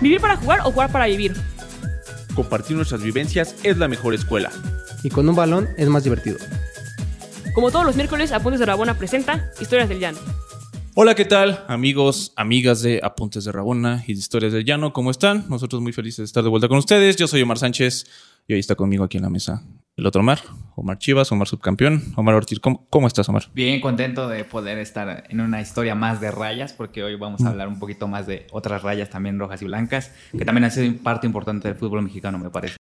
¿Vivir para jugar o jugar para vivir? Compartir nuestras vivencias es la mejor escuela. Y con un balón es más divertido. Como todos los miércoles, Apuntes de Rabona presenta Historias del Llano. Hola, ¿qué tal? Amigos, amigas de Apuntes de Rabona y de Historias del Llano, ¿cómo están? Nosotros muy felices de estar de vuelta con ustedes. Yo soy Omar Sánchez y hoy está conmigo aquí en la mesa el otro Omar, Omar Chivas, Omar subcampeón, Omar Ortiz. ¿Cómo, cómo estás, Omar? Bien contento de poder estar en una historia más de rayas, porque hoy vamos a hablar un poquito más de otras rayas también rojas y blancas, que también han sido parte importante del fútbol mexicano, me parece.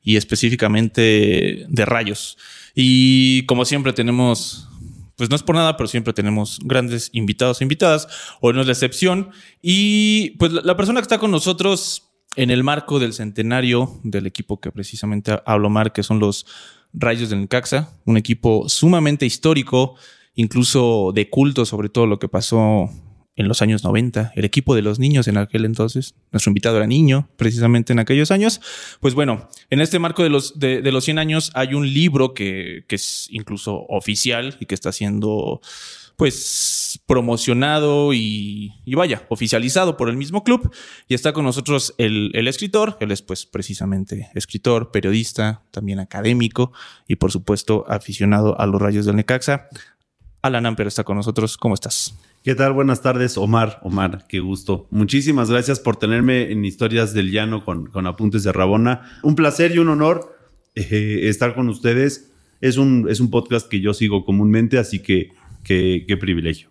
Y específicamente de rayos. Y como siempre tenemos pues no es por nada, pero siempre tenemos grandes invitados e invitadas. Hoy no es la excepción. Y pues la persona que está con nosotros en el marco del centenario del equipo que precisamente hablo Mar, que son los Rayos del Necaxa, un equipo sumamente histórico, incluso de culto sobre todo lo que pasó en los años 90, el equipo de los niños en aquel entonces, nuestro invitado era niño precisamente en aquellos años, pues bueno, en este marco de los, de, los 100 años hay un libro que, que es incluso oficial y que está siendo pues promocionado y, vaya, oficializado por el mismo club. Y está con nosotros el, escritor, él es pues precisamente escritor, periodista, también académico y por supuesto aficionado a los rayos del Necaxa. Alan Amper está con nosotros, ¿cómo estás? ¿Qué tal? Buenas tardes, Omar. Omar, qué gusto. Muchísimas gracias por tenerme en Historias del Llano con, con Apuntes de Rabona. Un placer y un honor eh, estar con ustedes. Es un, es un podcast que yo sigo comúnmente, así que qué, privilegio.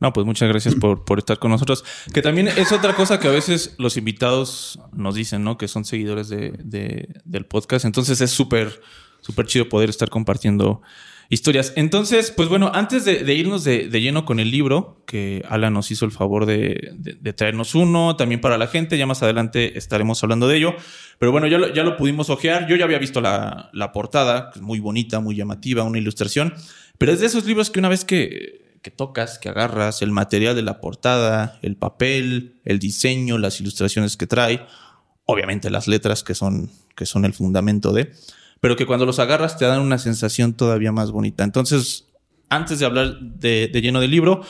No, pues muchas gracias por, por, estar con nosotros. Que también es otra cosa que a veces los invitados nos dicen, ¿no? Que son seguidores de, del podcast. Entonces es súper, súper chido poder estar compartiendo historias. Entonces, pues bueno, antes de, irnos de, lleno con el libro, que Alan nos hizo el favor de, traernos uno, también para la gente, ya más adelante estaremos hablando de ello. Pero bueno, ya lo, pudimos ojear. Yo ya había visto la, la portada, que muy bonita, muy llamativa, una ilustración. Pero es de esos libros que una vez que, tocas, que agarras el material de la portada, el papel, el diseño, las ilustraciones que trae, obviamente las letras que son, que son el fundamento de, pero que cuando los agarras te dan una sensación todavía más bonita. Entonces, antes de hablar de, lleno del libro,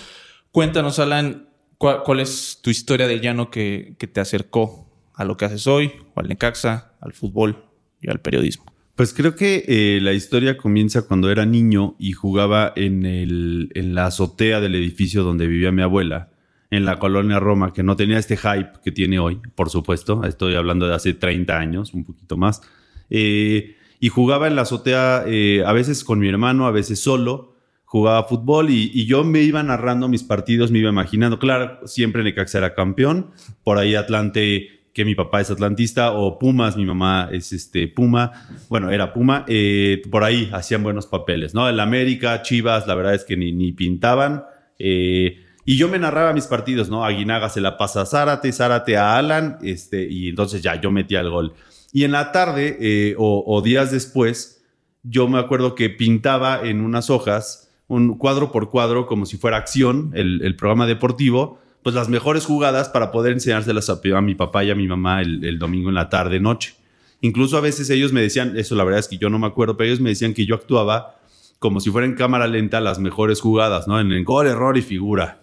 cuéntanos, Alan, cuál, es tu historia de llano que, que te acercó a lo que haces hoy, o al Necaxa, al fútbol y al periodismo. Pues creo que eh, la historia comienza cuando era niño y jugaba en, el, en la azotea del edificio donde vivía mi abuela, en la colonia Roma, que no tenía este hype que tiene hoy, por supuesto. Estoy hablando de hace 30 años, un poquito más. Eh, y jugaba en la azotea eh, a veces con mi hermano, a veces solo. Jugaba fútbol y, yo me iba narrando mis partidos, me iba imaginando. Claro, siempre Necaxa era campeón. Por ahí Atlante que mi papá es atlantista, o Pumas, mi mamá es este Puma, bueno, era Puma, eh, por ahí hacían buenos papeles, ¿no? El América, Chivas, la verdad es que ni, ni pintaban. Eh, y yo me narraba mis partidos, ¿no? Aguinaga se la pasa a Zárate, Zárate a Alan, este, y entonces ya yo metía el gol. Y en la tarde eh, o, días después, yo me acuerdo que pintaba en unas hojas, un cuadro por cuadro, como si fuera acción, el, programa deportivo, pues las mejores jugadas para poder enseñárselas a, a mi papá y a mi mamá el, domingo en la tarde, noche. Incluso a veces ellos me decían, eso la verdad es que yo no me acuerdo, pero ellos me decían que yo actuaba como si fuera en cámara lenta las mejores jugadas, ¿no? En gol, error y figura.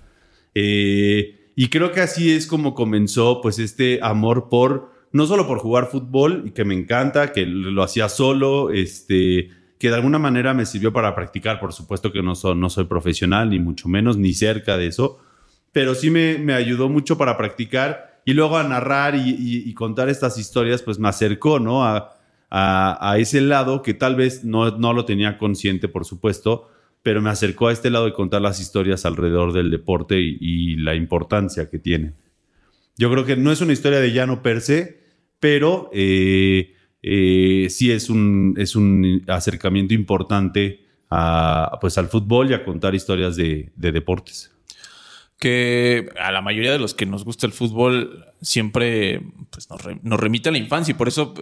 Eh, y creo que así es como comenzó pues este amor por, no solo por jugar fútbol, y que me encanta, que lo hacía solo, este, que de alguna manera me sirvió para practicar, por supuesto que no, no soy profesional, ni mucho menos, ni cerca de eso, pero sí me, ayudó mucho para practicar y luego a narrar y, contar estas historias, pues me acercó, ¿no? A, ese lado que tal vez no, no lo tenía consciente, por supuesto, pero me acercó a este lado de contar las historias alrededor del deporte y, la importancia que tiene. Yo creo que no es una historia de llano per se, pero eh, eh, sí es un, es un acercamiento importante a, pues, al fútbol y a contar historias de deportes que a la mayoría de los que nos gusta el fútbol siempre pues, nos, remite a la infancia y por eso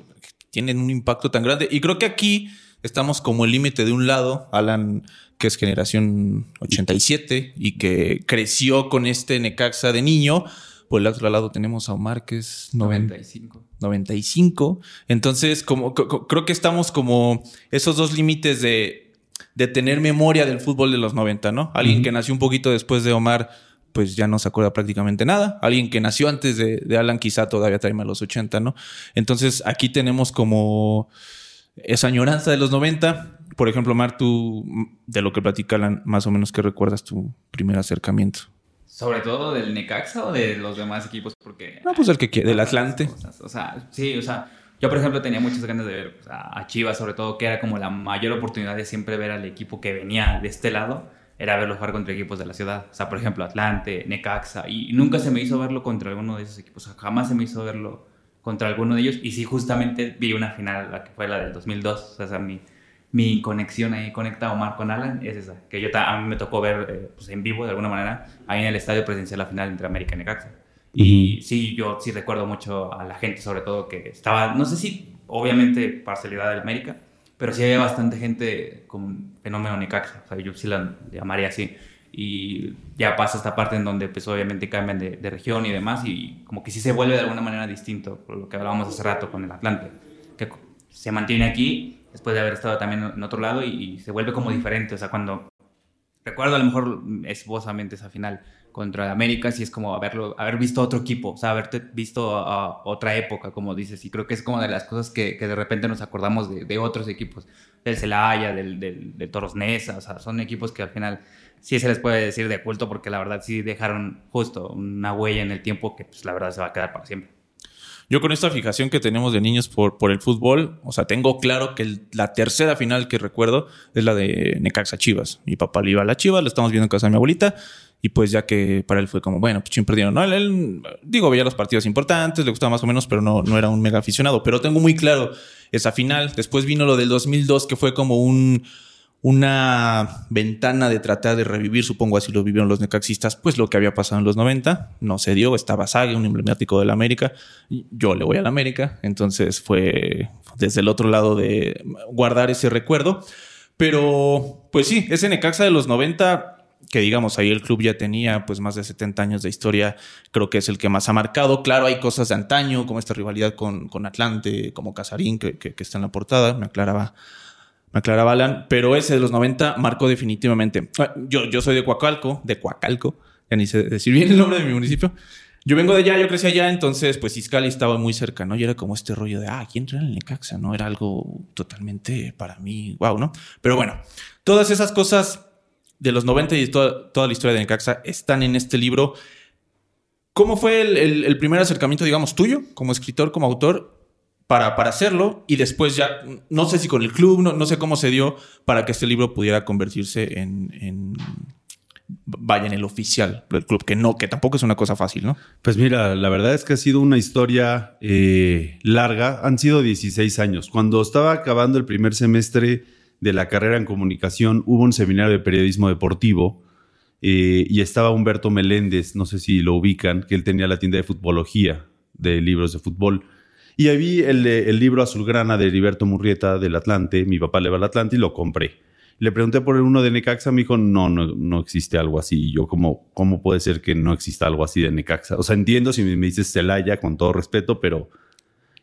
tienen un impacto tan grande. Y creo que aquí estamos como el límite de un lado, Alan, que es generación 87 y que creció con este Necaxa de niño. Por el otro lado tenemos a Omar, que es 95. 95. Entonces, como, creo que estamos como esos dos límites de, de tener memoria del fútbol de los 90, ¿no? Alguien que nació un poquito después de Omar pues ya no se acuerda prácticamente nada. Alguien que nació antes de, de Alan quizá todavía trae a los 80, ¿no? Entonces aquí tenemos como esa añoranza de los 90. Por ejemplo, Mar, tú, de lo que platica Alan, más o menos, ¿qué recuerdas tu primer acercamiento? Sobre todo del Necaxa o de los demás equipos, porque... No, pues el que quiere, del Atlante. O sea, sí, o sea, yo por ejemplo tenía muchas ganas de ver pues, a Chivas, sobre todo, que era como la mayor oportunidad de siempre ver al equipo que venía de este lado, era verlo jugar contra equipos de la ciudad. O sea, por ejemplo, Atlante, Necaxa, y nunca se me hizo verlo contra alguno de esos equipos, o sea, jamás se me hizo verlo contra alguno de ellos, y sí, justamente vi una final, la que fue la del 2002, o sea, mi, mi conexión ahí conecta Omar con Alan es esa, que yo a mí me tocó ver eh, pues, en vivo de alguna manera, ahí en el estadio presencial la final entre América y Necaxa. Y sí, yo sí recuerdo mucho a la gente, sobre todo que estaba, no sé si obviamente parcialidad del América, pero sí había bastante gente con fenómeno Necaxa, o sea, yo sí la llamaría así. Y ya pasa esta parte en donde pues obviamente cambian de, de región y demás y como que sí se vuelve de alguna manera distinto, por lo que hablábamos hace rato con el Atlante, que se mantiene aquí después de haber estado también en otro lado y, y se vuelve como diferente, o sea, cuando recuerdo a lo mejor esbozamente esa final contra América, si es como haberlo, haber visto otro equipo, o sea, haberte visto a otra época, como dices, y creo que es como de las cosas que, que de repente nos acordamos de, de, otros equipos, del Celaya, del, del, de Toros Neza, o sea, son equipos que al final sí se les puede decir de culto porque la verdad sí dejaron justo una huella en el tiempo que pues la verdad se va a quedar para siempre. Yo con esta fijación que tenemos de niños por, por el fútbol, o sea, tengo claro que la tercera final que recuerdo es la de Necaxa Chivas. Mi papá le iba a la Chivas, la estamos viendo en casa de mi abuelita, y pues ya que para él fue como, bueno, pues perdieron. No, él, él, digo, veía los partidos importantes, le gustaba más o menos, pero no, no era un mega aficionado. Pero tengo muy claro esa final. Después vino lo del 2002, que fue como un una ventana de tratar de revivir, supongo así lo vivieron los necaxistas, pues lo que había pasado en los 90, no se dio, estaba Sague, un emblemático del América, yo le voy al América, entonces fue desde el otro lado de guardar ese recuerdo, pero pues sí, ese Necaxa de los 90 que digamos ahí el club ya tenía pues más de 70 años de historia, creo que es el que más ha marcado. Claro, hay cosas de antaño, como esta rivalidad con, con Atlante, como Casarín, que, que está en la portada, me aclaraba me aclaraba Alan, pero ese de los 90 marcó definitivamente. Yo, yo soy de Coacalco, de Coacalco, ya ni sé decir bien el nombre de mi municipio. Yo vengo de allá, yo crecí allá, entonces pues Iscali estaba muy cerca, ¿no? Y era como este rollo de, ah, ¿quién entra en el Necaxa? ¿No? Era algo totalmente para mí, wow, ¿no? Pero bueno, todas esas cosas de los 90 y toda, toda la historia de Necaxa están en este libro. ¿Cómo fue el, el, el primer acercamiento, digamos, tuyo como escritor, como autor? Para, para hacerlo y después ya, no sé si con el club, no, no sé cómo se dio para que este libro pudiera convertirse en, en vaya en el oficial del club, que no, que tampoco es una cosa fácil, ¿no? Pues mira, la verdad es que ha sido una historia eh, larga, han sido 16 años. Cuando estaba acabando el primer semestre de la carrera en comunicación, hubo un seminario de periodismo deportivo eh, y estaba Humberto Meléndez, no sé si lo ubican, que él tenía la tienda de futbología, de libros de fútbol. Y ahí vi el, el, libro Azulgrana de Heriberto Murrieta del Atlante. Mi papá le va al Atlante y lo compré. Le pregunté por el uno de Necaxa, me dijo, no, no, existe algo así. Y yo, como, ¿cómo puede ser que no exista algo así de Necaxa? O sea, entiendo si me dices Celaya, con todo respeto, pero...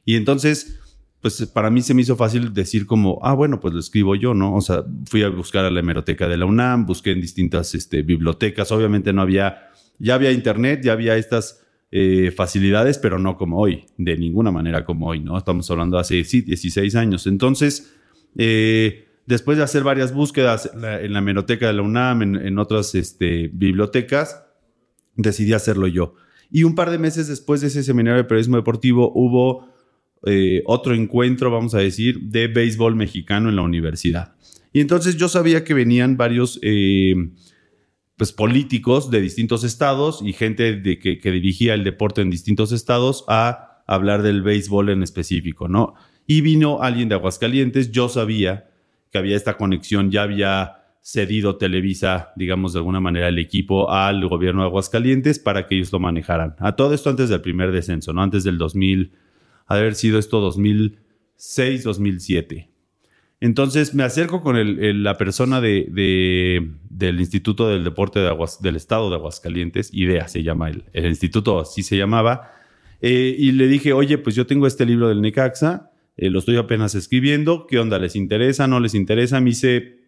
Y entonces, pues para mí se me hizo fácil decir como, ah, bueno, pues lo escribo yo, ¿no? O sea, fui a buscar a la hemeroteca de la UNAM, busqué en distintas este, bibliotecas. Obviamente no había, ya había internet, ya había estas eh, facilidades, pero no como hoy, de ninguna manera como hoy, ¿no? Estamos hablando hace sí, 16 años. Entonces, eh, después de hacer varias búsquedas en la, hemeroteca de la UNAM, en, en otras este, bibliotecas, decidí hacerlo yo. Y un par de meses después de ese seminario de periodismo deportivo hubo eh, otro encuentro, vamos a decir, de béisbol mexicano en la universidad. Y entonces yo sabía que venían varios eh, pues, políticos de distintos estados y gente de que, dirigía el deporte en distintos estados a hablar del béisbol en específico, ¿no? Y vino alguien de Aguascalientes, yo sabía que había esta conexión, ya había cedido Televisa, digamos de alguna manera, el equipo al gobierno de Aguascalientes para que ellos lo manejaran. A todo esto antes del primer descenso, ¿no? Antes del 2000, haber sido esto 2006, 2007. Entonces me acerco con el, la persona de, de, del Instituto del Deporte del Estado de Aguascalientes, IDEA se llama el, el instituto, así se llamaba, eh, y le dije, oye, pues yo tengo este libro del Necaxa, eh, lo estoy apenas escribiendo, ¿qué onda? ¿Les interesa? ¿No les interesa? Me dice,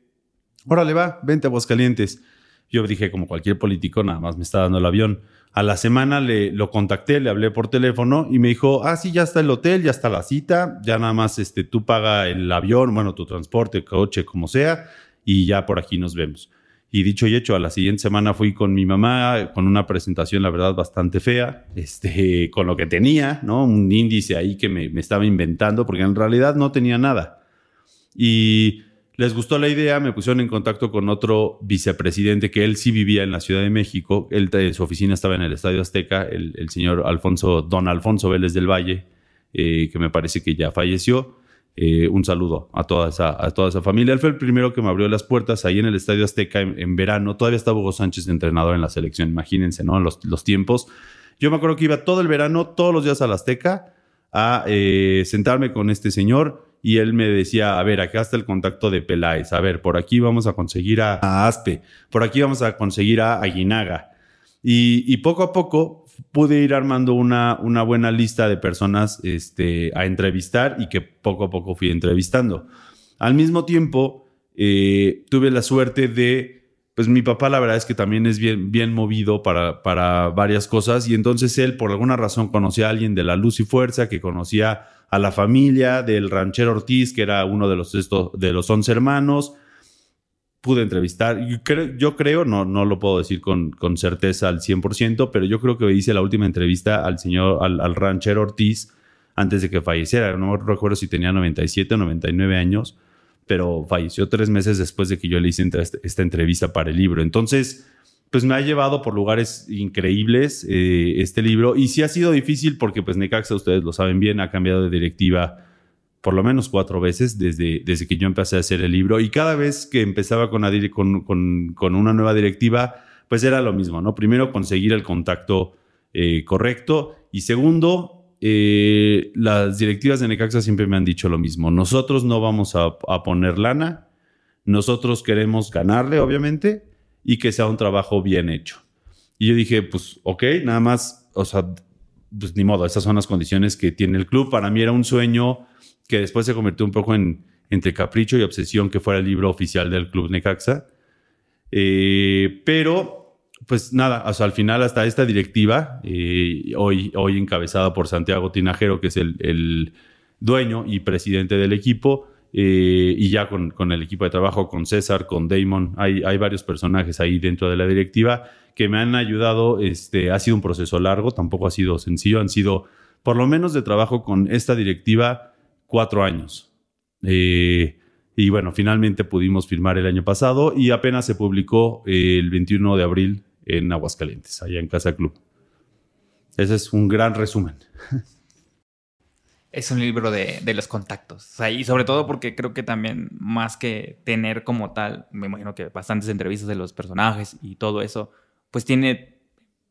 órale va, vente a Aguascalientes. Yo dije, como cualquier político, nada más me está dando el avión. A la semana le, lo contacté, le hablé por teléfono y me dijo, ah, sí, ya está el hotel, ya está la cita, ya nada más este, tú paga el avión, bueno, tu transporte, coche, como sea, y ya por aquí nos vemos. Y dicho y hecho, a la siguiente semana fui con mi mamá con una presentación, la verdad, bastante fea, este, con lo que tenía, ¿no? Un índice ahí que me, me estaba inventando, porque en realidad no tenía nada. Y les gustó la idea, me pusieron en contacto con otro vicepresidente que él sí vivía en la Ciudad de México. Él, eh, su oficina estaba en el Estadio Azteca, el, señor Alfonso, don Alfonso Vélez del Valle, eh, que me parece que ya falleció. Eh, un saludo a toda, esa, a toda esa familia. Él fue el primero que me abrió las puertas ahí en el Estadio Azteca en, verano. Todavía estaba Hugo Sánchez entrenador en la selección, imagínense, ¿no? Los, los tiempos. Yo me acuerdo que iba todo el verano, todos los días al Azteca, a sentarme con este señor y él me decía, a ver, acá está el contacto de Peláez, a ver, por aquí vamos a conseguir a, a Aspe, por aquí vamos a conseguir a Aguinaga. Y, poco a poco pude ir armando una, una buena lista de personas este, a entrevistar y que poco a poco fui entrevistando. Al mismo tiempo, eh, tuve la suerte de, pues mi papá la verdad es que también es bien, bien movido para, para varias cosas y entonces él por alguna razón conocía a alguien de la Luz y Fuerza que conocía a la familia del ranchero Ortiz, que era uno de los, esto, de los once hermanos. Pude entrevistar, yo creo, yo creo no, no lo puedo decir con, con, certeza al 100%, pero yo creo que hice la última entrevista al señor, al, al ranchero Ortiz antes de que falleciera. No recuerdo si tenía 97 o 99 años, pero falleció tres meses después de que yo le hice esta entrevista para el libro. Entonces, pues me ha llevado por lugares increíbles eh, este libro. Y sí ha sido difícil porque pues Necaxa, ustedes lo saben bien, ha cambiado de directiva por lo menos cuatro veces desde, desde que yo empecé a hacer el libro. Y cada vez que empezaba con, con, una nueva directiva, pues era lo mismo, ¿no? Primero conseguir el contacto eh, correcto. Y segundo, eh, las directivas de Necaxa siempre me han dicho lo mismo, nosotros no vamos a poner lana, nosotros queremos ganarle, obviamente, y que sea un trabajo bien hecho. Y yo dije, pues, ok, nada más, o sea, pues ni modo, esas son las condiciones que tiene el club. Para mí era un sueño que después se convirtió un poco en entre capricho y obsesión que fuera el libro oficial del club Necaxa. Eh, pero, pues nada, o sea, al final hasta esta directiva, eh, hoy, hoy encabezada por Santiago Tinajero, que es el, el dueño y presidente del equipo, eh, y ya con, con, el equipo de trabajo, con César, con Damon, hay, hay, varios personajes ahí dentro de la directiva que me han ayudado. Este, ha sido un proceso largo, tampoco ha sido sencillo, han sido por lo menos de trabajo con esta directiva cuatro años. Eh, y bueno, finalmente pudimos firmar el año pasado y apenas se publicó eh, el 21 de abril en Aguascalientes, allá en Casa Club. Ese es un gran resumen. es un libro de, de los contactos. O sea, y sobre todo porque creo que también, más que tener como tal, me imagino que bastantes entrevistas de los personajes y todo eso, pues tiene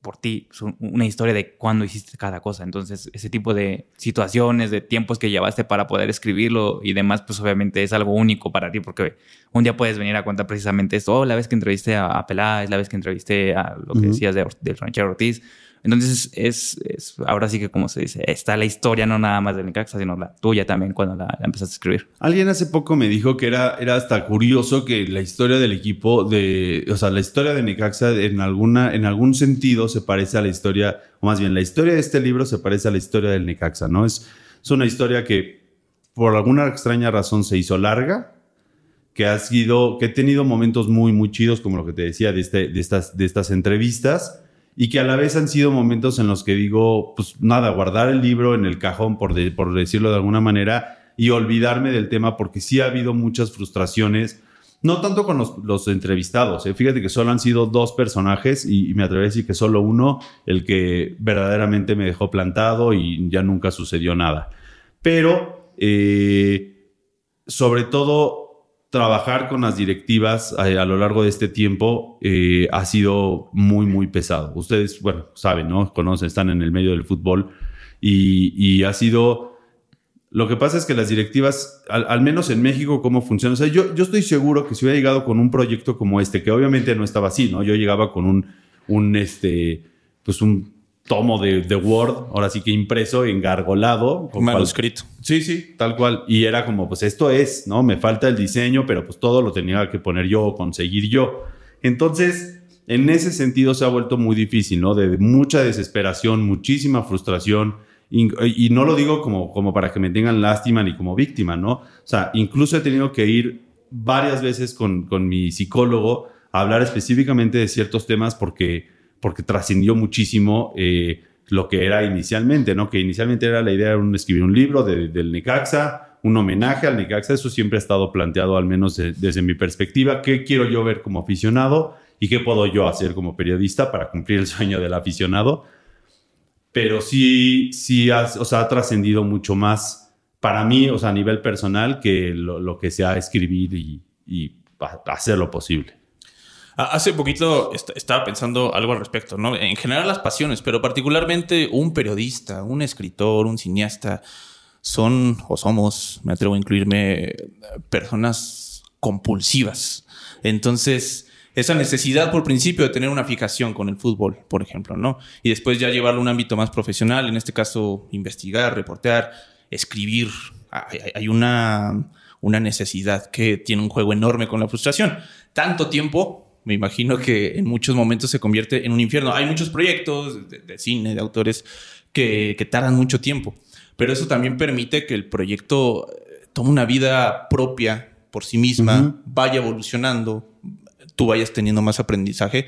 por ti una historia de cuándo hiciste cada cosa. Entonces, ese tipo de situaciones, de tiempos que llevaste para poder escribirlo y demás, pues obviamente es algo único para ti, porque un día puedes venir a contar precisamente esto, oh, la vez que entrevisté a, a Peláez, la vez que entrevisté a lo que uh -huh. decías de, del ranchero Ortiz. Entonces, es, es, ahora sí que, como se dice, está la historia no nada más del Necaxa, sino la tuya también cuando la, la, empezaste a escribir. Alguien hace poco me dijo que era, era hasta curioso que la historia del equipo, de, o sea, la historia de Necaxa en, alguna, en algún sentido se parece a la historia, o más bien, la historia de este libro se parece a la historia del Necaxa, ¿no? Es, es una historia que por alguna extraña razón se hizo larga, que ha sido, que he tenido momentos muy, muy chidos, como lo que te decía de, este, de, estas, de estas entrevistas y que a la vez han sido momentos en los que digo, pues nada, guardar el libro en el cajón, por, de, por decirlo de alguna manera, y olvidarme del tema, porque sí ha habido muchas frustraciones, no tanto con los, entrevistados, ¿eh? fíjate que solo han sido dos personajes y, y, me atrevo a decir que solo uno, el que verdaderamente me dejó plantado y ya nunca sucedió nada. Pero, eh, sobre todo, trabajar con las directivas a, a, lo largo de este tiempo eh, ha sido muy, muy pesado. Ustedes, bueno, saben, ¿no? Conocen, están en el medio del fútbol y, y ha sido... Lo que pasa es que las directivas, al, al, menos en México, cómo funciona. O sea, yo, yo estoy seguro que si hubiera llegado con un proyecto como este, que obviamente no estaba así, ¿no? Yo llegaba con un, un este, pues un tomo de, de, Word, ahora sí que impreso, engargolado. Un manuscrito. Cual, sí, sí, tal cual. Y era como, pues esto es, ¿no? Me falta el diseño, pero pues todo lo tenía que poner yo o conseguir yo. Entonces, en ese sentido se ha vuelto muy difícil, ¿no? De mucha desesperación, muchísima frustración. Y, y no lo digo como, como para que me tengan lástima ni como víctima, ¿no? O sea, incluso he tenido que ir varias veces con, con mi psicólogo a hablar específicamente de ciertos temas porque, porque trascendió muchísimo eh, lo que era inicialmente, ¿no? Que inicialmente era la idea de escribir un libro de, del Necaxa, un homenaje al Necaxa, eso siempre ha estado planteado, al menos desde mi perspectiva, qué quiero yo ver como aficionado y qué puedo yo hacer como periodista para cumplir el sueño del aficionado. Pero sí, sí o sea, ha trascendido mucho más para mí, o sea, a nivel personal, que lo, lo que sea escribir y, y hacer lo posible. Hace poquito estaba pensando algo al respecto, ¿no? En general las pasiones, pero particularmente un periodista, un escritor, un cineasta, son o somos, me atrevo a incluirme, personas compulsivas. Entonces, esa necesidad por principio de tener una fijación con el fútbol, por ejemplo, ¿no? Y después ya llevarlo a un ámbito más profesional, en este caso investigar, reportear, escribir. Hay, una, una necesidad que tiene un juego enorme con la frustración. Tanto tiempo me imagino que en muchos momentos se convierte en un infierno. Hay muchos proyectos de, cine, de autores que, tardan mucho tiempo, pero eso también permite que el proyecto eh, tome una vida propia por sí misma, vaya evolucionando, tú vayas teniendo más aprendizaje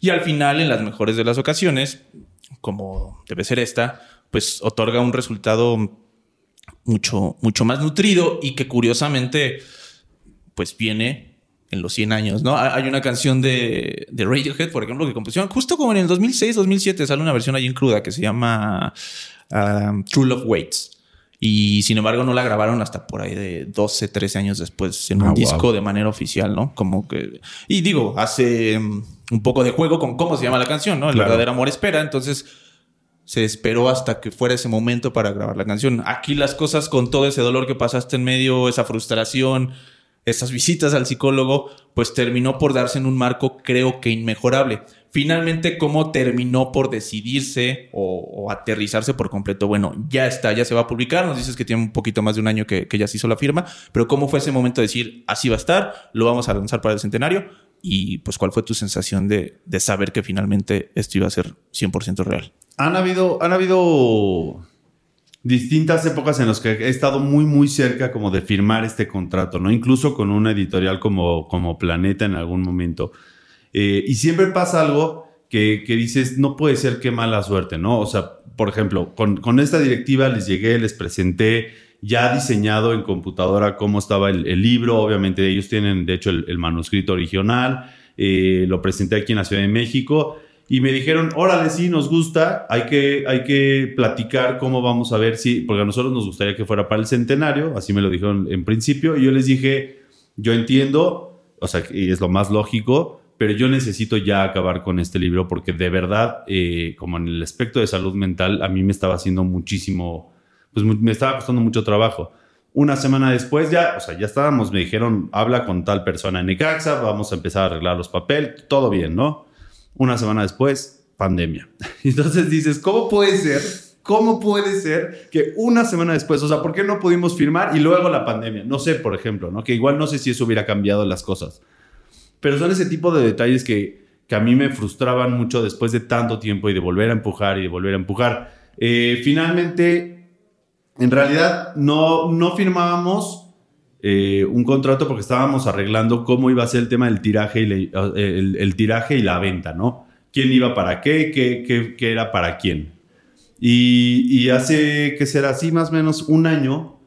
y al final, en las mejores de las ocasiones, como debe ser esta, pues otorga un resultado mucho, mucho más nutrido y que curiosamente, pues viene en los 100 años, ¿no? Hay una canción de, de Radiohead, por ejemplo, que compusieron justo como en el 2006, 2007, sale una versión allí en cruda que se llama um, True Love Waits. Y sin embargo no la grabaron hasta por ahí de 12, 13 años después en un ah, disco de manera oficial, ¿no? Como que... Y digo, hace um, un poco de juego con cómo se llama la canción, ¿no? El verdadero amor espera. Entonces se esperó hasta que fuera ese momento para grabar la canción. Aquí las cosas con todo ese dolor que pasaste en medio, esa frustración, esas visitas al psicólogo, pues terminó por darse en un marco creo que inmejorable. Finalmente, ¿cómo terminó por decidirse o, aterrizarse por completo? Bueno, ya está, ya se va a publicar. Nos dices que tiene un poquito más de un año que, ya se hizo la firma, pero ¿cómo fue ese momento de decir, así va a estar, lo vamos a lanzar para el centenario? Y pues, ¿cuál fue tu sensación de, de saber que finalmente esto iba a ser 100% real? Han habido, han habido distintas épocas en las que he estado muy, muy cerca como de firmar este contrato, ¿no? Incluso con una editorial como, como Planeta en algún momento. Eh, y siempre pasa algo que, que, dices, no puede ser qué mala suerte, ¿no? O sea, por ejemplo, con, con esta directiva les llegué, les presenté ya diseñado en computadora cómo estaba el, libro, obviamente ellos tienen de hecho el, el manuscrito original, eh, lo presenté aquí en la Ciudad de México y me dijeron, órale, sí, nos gusta, hay que, hay que platicar cómo vamos a ver si, porque a nosotros nos gustaría que fuera para el centenario, así me lo dijeron en principio, y yo les dije, yo entiendo, o sea, y es lo más lógico, pero yo necesito ya acabar con este libro porque de verdad, eh, como en el aspecto de salud mental, a mí me estaba haciendo muchísimo, pues me estaba costando mucho trabajo. Una semana después ya, o sea, ya estábamos, me dijeron, habla con tal persona en Necaxa, vamos a empezar a arreglar los papeles, todo bien, ¿no? Una semana después, pandemia. Entonces dices, ¿cómo puede ser? ¿Cómo puede ser que una semana después, o sea, ¿por qué no pudimos firmar y luego la pandemia? No sé, por ejemplo, ¿no? Que igual no sé si eso hubiera cambiado las cosas. Pero son ese tipo de detalles que, que a mí me frustraban mucho después de tanto tiempo y de volver a empujar y de volver a empujar. Eh, finalmente, en realidad, no, no firmábamos eh, un contrato porque estábamos arreglando cómo iba a ser el tema del tiraje y, el, tiraje y la venta, ¿no? ¿Quién iba para qué? ¿Qué, era para quién? Y, hace, que será así, más o menos un año,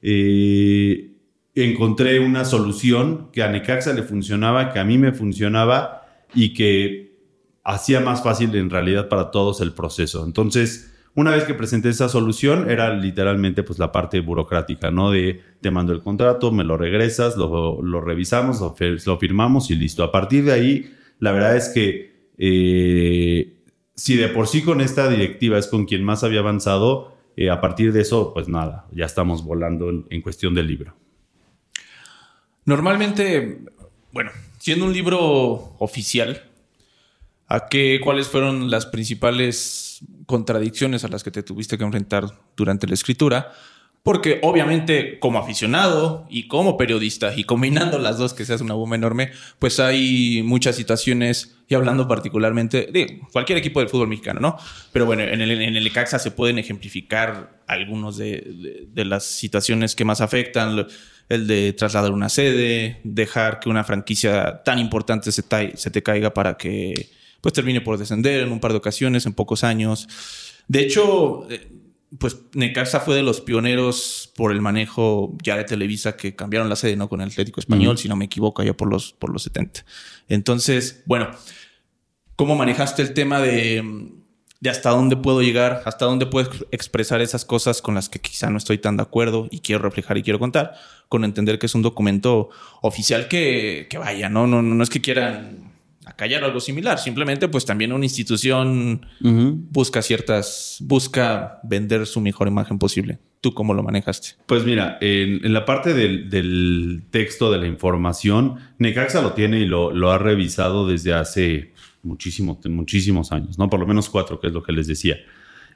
eh, encontré una solución que a Necaxa le funcionaba, que a mí me funcionaba y que hacía más fácil en realidad para todos el proceso. Entonces, una vez que presenté esa solución, era literalmente pues la parte burocrática, ¿no? De te mando el contrato, me lo regresas, lo, revisamos, lo, firmamos y listo. A partir de ahí, la verdad es que eh, si de por sí con esta directiva es con quien más había avanzado, eh, a partir de eso, pues nada, ya estamos volando en, cuestión del libro. Normalmente, bueno, siendo un libro oficial, ¿a qué, cuáles fueron las principales contradicciones a las que te tuviste que enfrentar durante la escritura porque obviamente como aficionado y como periodista y combinando las dos que se hace una bomba enorme, pues hay muchas situaciones y hablando particularmente de cualquier equipo del fútbol mexicano, ¿no? Pero bueno, en el, en el Ecaxa se pueden ejemplificar algunos de, de, las situaciones que más afectan el de trasladar una sede, dejar que una franquicia tan importante se, te caiga para que pues termine por descender en un par de ocasiones, en pocos años. De hecho, eh, pues Necaxa fue de los pioneros por el manejo ya de Televisa que cambiaron la sede, ¿no? Con el Atlético Español, si no me equivoco, ya por los, por los 70. Entonces, bueno, ¿cómo manejaste el tema de, de hasta dónde puedo llegar, hasta dónde puedo expresar esas cosas con las que quizá no estoy tan de acuerdo y quiero reflejar y quiero contar, con entender que es un documento oficial que, que vaya, ¿no? No, no, no es que quieran acallar algo similar. Simplemente, pues también una institución busca ciertas, busca vender su mejor imagen posible. ¿Tú cómo lo manejaste? Pues mira, en, la parte del, texto de la información, Necaxa lo tiene y lo, lo ha revisado desde hace muchísimo, muchísimos años, ¿no? Por lo menos cuatro, que es lo que les decía.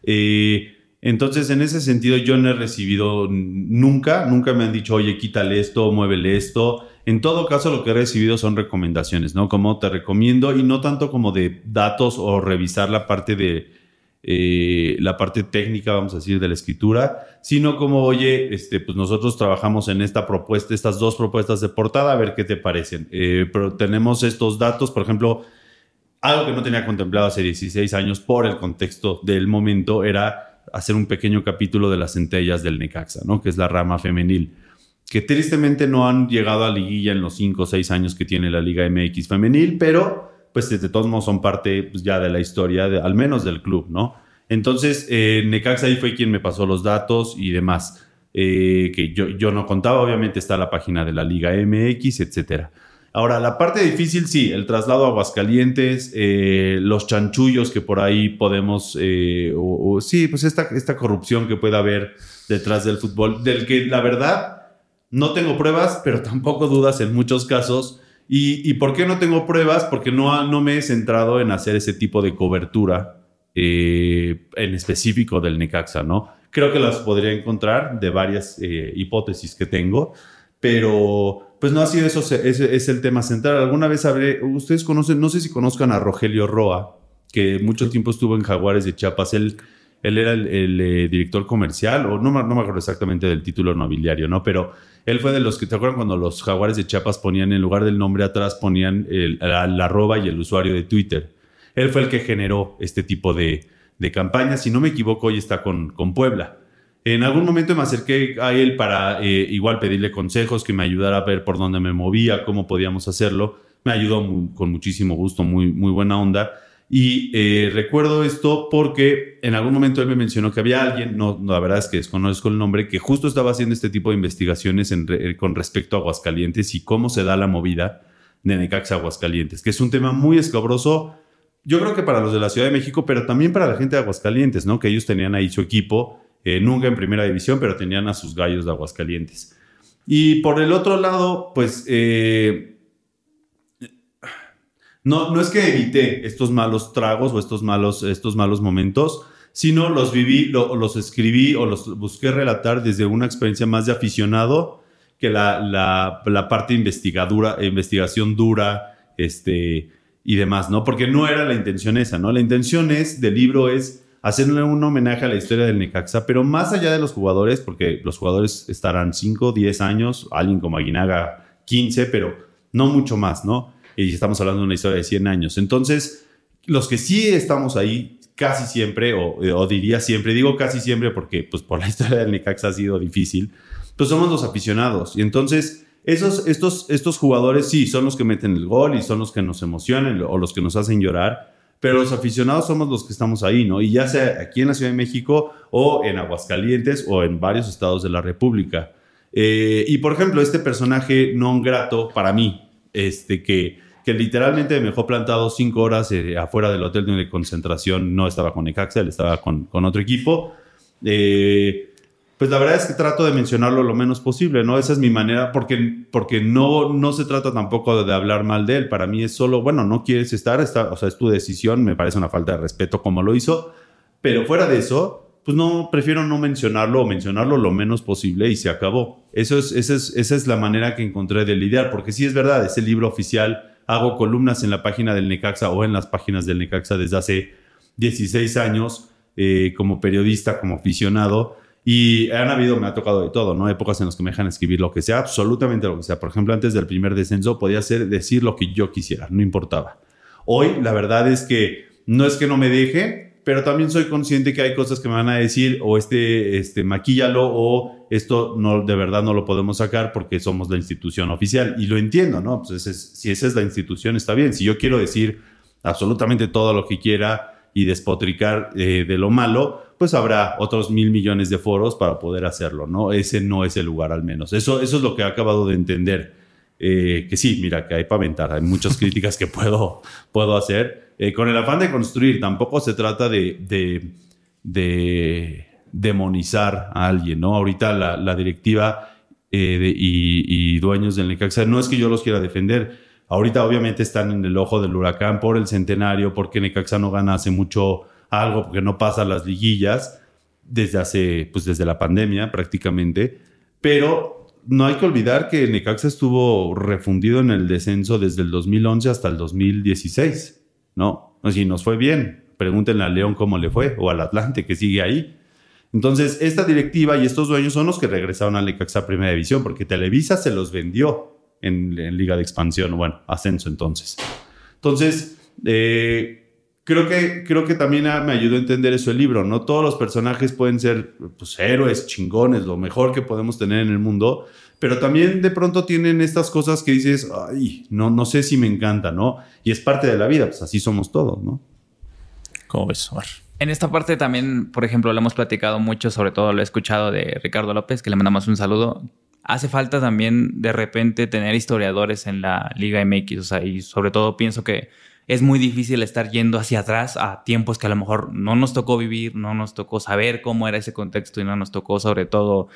Eh, entonces, en ese sentido, yo no he recibido nunca, nunca me han dicho, oye, quítale esto, muévele esto. En todo caso, lo que he recibido son recomendaciones, ¿no? Como te recomiendo y no tanto como de datos o revisar la parte de eh, la parte técnica, vamos a decir, de la escritura, sino como, oye, este, pues nosotros trabajamos en esta propuesta, estas dos propuestas de portada, a ver qué te parecen. Eh, pero tenemos estos datos, por ejemplo, algo que no tenía contemplado hace 16 años por el contexto del momento era hacer un pequeño capítulo de las centellas del Necaxa, ¿no? Que es la rama femenil que tristemente no han llegado a liguilla en los 5 o 6 años que tiene la Liga MX femenil, pero pues de todos modos son parte pues, ya de la historia, al menos del club, ¿no? Entonces, eh, Necaxa ahí fue quien me pasó los datos y demás, eh, que yo, yo no contaba, obviamente está la página de la Liga MX, etcétera. Ahora, la parte difícil, sí, el traslado a Aguascalientes, eh, los chanchullos que por ahí podemos, eh, o, sí, pues esta, esta corrupción que puede haber detrás del fútbol, del que la verdad no tengo pruebas, pero tampoco dudas en muchos casos. ¿Y, por qué no tengo pruebas? Porque no, no me he centrado en hacer ese tipo de cobertura eh, en específico del Necaxa, ¿no? Creo que las podría encontrar de varias eh, hipótesis que tengo, pero pues no ha sido eso, ese es el tema central. Alguna vez habré, ustedes conocen, no sé si conozcan a Rogelio Roa, que mucho tiempo estuvo en Jaguares de Chiapas. Él él era el, eh, director comercial, o no, me acuerdo exactamente del título nobiliario, ¿no? Pero él fue de los que, ¿te acuerdan cuando los jaguares de Chiapas ponían en lugar del nombre atrás, ponían el, la, arroba y el usuario de Twitter? Él fue el que generó este tipo de, de campañas. Si no me equivoco, hoy está con, con Puebla. En algún momento me acerqué a él para eh, igual pedirle consejos, que me ayudara a ver por dónde me movía, cómo podíamos hacerlo. Me ayudó con muchísimo gusto, muy, muy buena onda. Y eh, recuerdo esto porque en algún momento él me mencionó que había alguien, no, la verdad es que desconozco el nombre, que justo estaba haciendo este tipo de investigaciones eh, con respecto a Aguascalientes y cómo se da la movida de Necaxa Aguascalientes, que es un tema muy escabroso, yo creo que para los de la Ciudad de México, pero también para la gente de Aguascalientes, ¿no? Que ellos tenían ahí su equipo, eh, nunca en primera división, pero tenían a sus gallos de Aguascalientes. Y por el otro lado, pues no, no es que evité estos malos tragos o estos malos, estos malos momentos, sino los viví, los escribí o los busqué relatar desde una experiencia más de aficionado que la, la, parte investigadura, investigación dura este, y demás, ¿no? Porque no era la intención esa, ¿no? La intención es, del libro es hacerle un homenaje a la historia del Necaxa, pero más allá de los jugadores, porque los jugadores estarán 5, 10 años, alguien como Aguinaga 15, pero no mucho más, ¿no? Y estamos hablando de una historia de 100 años. Entonces, los que sí estamos ahí casi siempre, o, diría siempre, digo casi siempre porque pues por la historia del Necaxa ha sido difícil, pues somos los aficionados. Y entonces, esos, estos, estos jugadores sí, son los que meten el gol y son los que nos emocionan o los que nos hacen llorar, pero los aficionados somos los que estamos ahí, ¿no? Y ya sea aquí en la Ciudad de México o en Aguascalientes o en varios estados de la República. Eh, y por ejemplo, este personaje no grato para mí, este, que, que literalmente me dejó plantado cinco horas eh, afuera del hotel de concentración. No estaba con Necaxa, estaba con, con otro equipo. Eh, pues la verdad es que trato de mencionarlo lo menos posible, ¿no? Esa es mi manera, porque, porque no, no se trata tampoco de hablar mal de él. Para mí es solo, bueno, no quieres estar, está, o sea, es tu decisión, me parece una falta de respeto como lo hizo. Pero fuera de eso, pues no, prefiero no mencionarlo o mencionarlo lo menos posible y se acabó. Eso es, esa, es, esa es la manera que encontré de lidiar, porque sí es verdad, es el libro oficial, hago columnas en la página del Necaxa o en las páginas del Necaxa desde hace 16 años eh, como periodista, como aficionado. Y han habido, me ha tocado de todo, ¿no? Épocas en las que me dejan escribir lo que sea, absolutamente lo que sea. Por ejemplo, antes del primer descenso podía ser decir lo que yo quisiera, no importaba. Hoy, la verdad es que no es que no me deje, pero también soy consciente que hay cosas que me van a decir o este, este, maquíllalo o esto no, de verdad no lo podemos sacar porque somos la institución oficial. Y lo entiendo, ¿no? Pues si esa es la institución, está bien. Si yo quiero decir absolutamente todo lo que quiera y despotricar eh, de lo malo, pues habrá otros mil millones de foros para poder hacerlo, ¿no? Ese no es el lugar al menos. Eso, eso es lo que he acabado de entender. Eh, que sí, mira, que hay para aventar, hay muchas críticas que puedo, puedo hacer. Eh, con el afán de construir, tampoco se trata de, de, demonizar a alguien, ¿no? Ahorita la, directiva y, y, dueños del Necaxa, no es que yo los quiera defender, Ahorita obviamente están en el ojo del huracán por el centenario, porque Necaxa no gana hace mucho algo, porque no pasa las liguillas desde hace, pues desde la pandemia prácticamente. Pero no hay que olvidar que Necaxa estuvo refundido en el descenso desde el 2011 hasta el 2016, ¿no? Así nos fue bien. Pregúntenle a León cómo le fue, o al Atlante que sigue ahí. Entonces, esta directiva y estos dueños son los que regresaron a Necaxa Primera División, porque Televisa se los vendió en, Liga de Expansión, bueno, ascenso entonces. Entonces, eh, creo, que, creo que también me ayudó a entender eso el libro, ¿no? Todos los personajes pueden ser pues, héroes, chingones, lo mejor que podemos tener en el mundo, pero también de pronto tienen estas cosas que dices, ay, no, no sé si me encanta, ¿no? Y es parte de la vida, pues así somos todos, ¿no? ¿Cómo ves, Omar? En esta parte también, por ejemplo, lo hemos platicado mucho, sobre todo lo he escuchado de Ricardo López, que le mandamos un saludo, hace falta también de repente tener historiadores en la Liga MX, o sea, y sobre todo pienso que es muy difícil estar yendo hacia atrás a tiempos que a lo mejor no nos tocó vivir, no nos tocó saber cómo era ese contexto y no nos tocó sobre todo,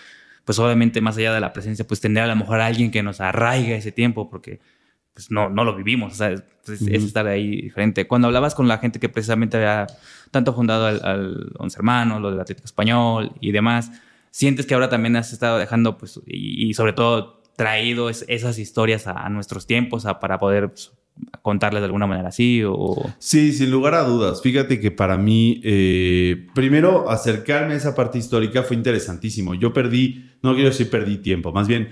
pues obviamente más allá de la presencia, pues tener a lo mejor a alguien que nos arraiga ese tiempo, porque pues no, no lo vivimos, o sea, es, estar ahí diferente. Cuando hablabas con la gente que precisamente había tanto fundado al, al Once Hermanos, lo del Atlético Español y demás, sientes que ahora también has estado dejando, pues, y, sobre todo traído esas historias a, nuestros tiempos para poder pues, contarles de alguna manera así o... Sí, sin lugar a dudas. Fíjate que para mí, eh, primero, acercarme a esa parte histórica fue interesantísimo. Yo perdí, no quiero decir perdí tiempo, más bien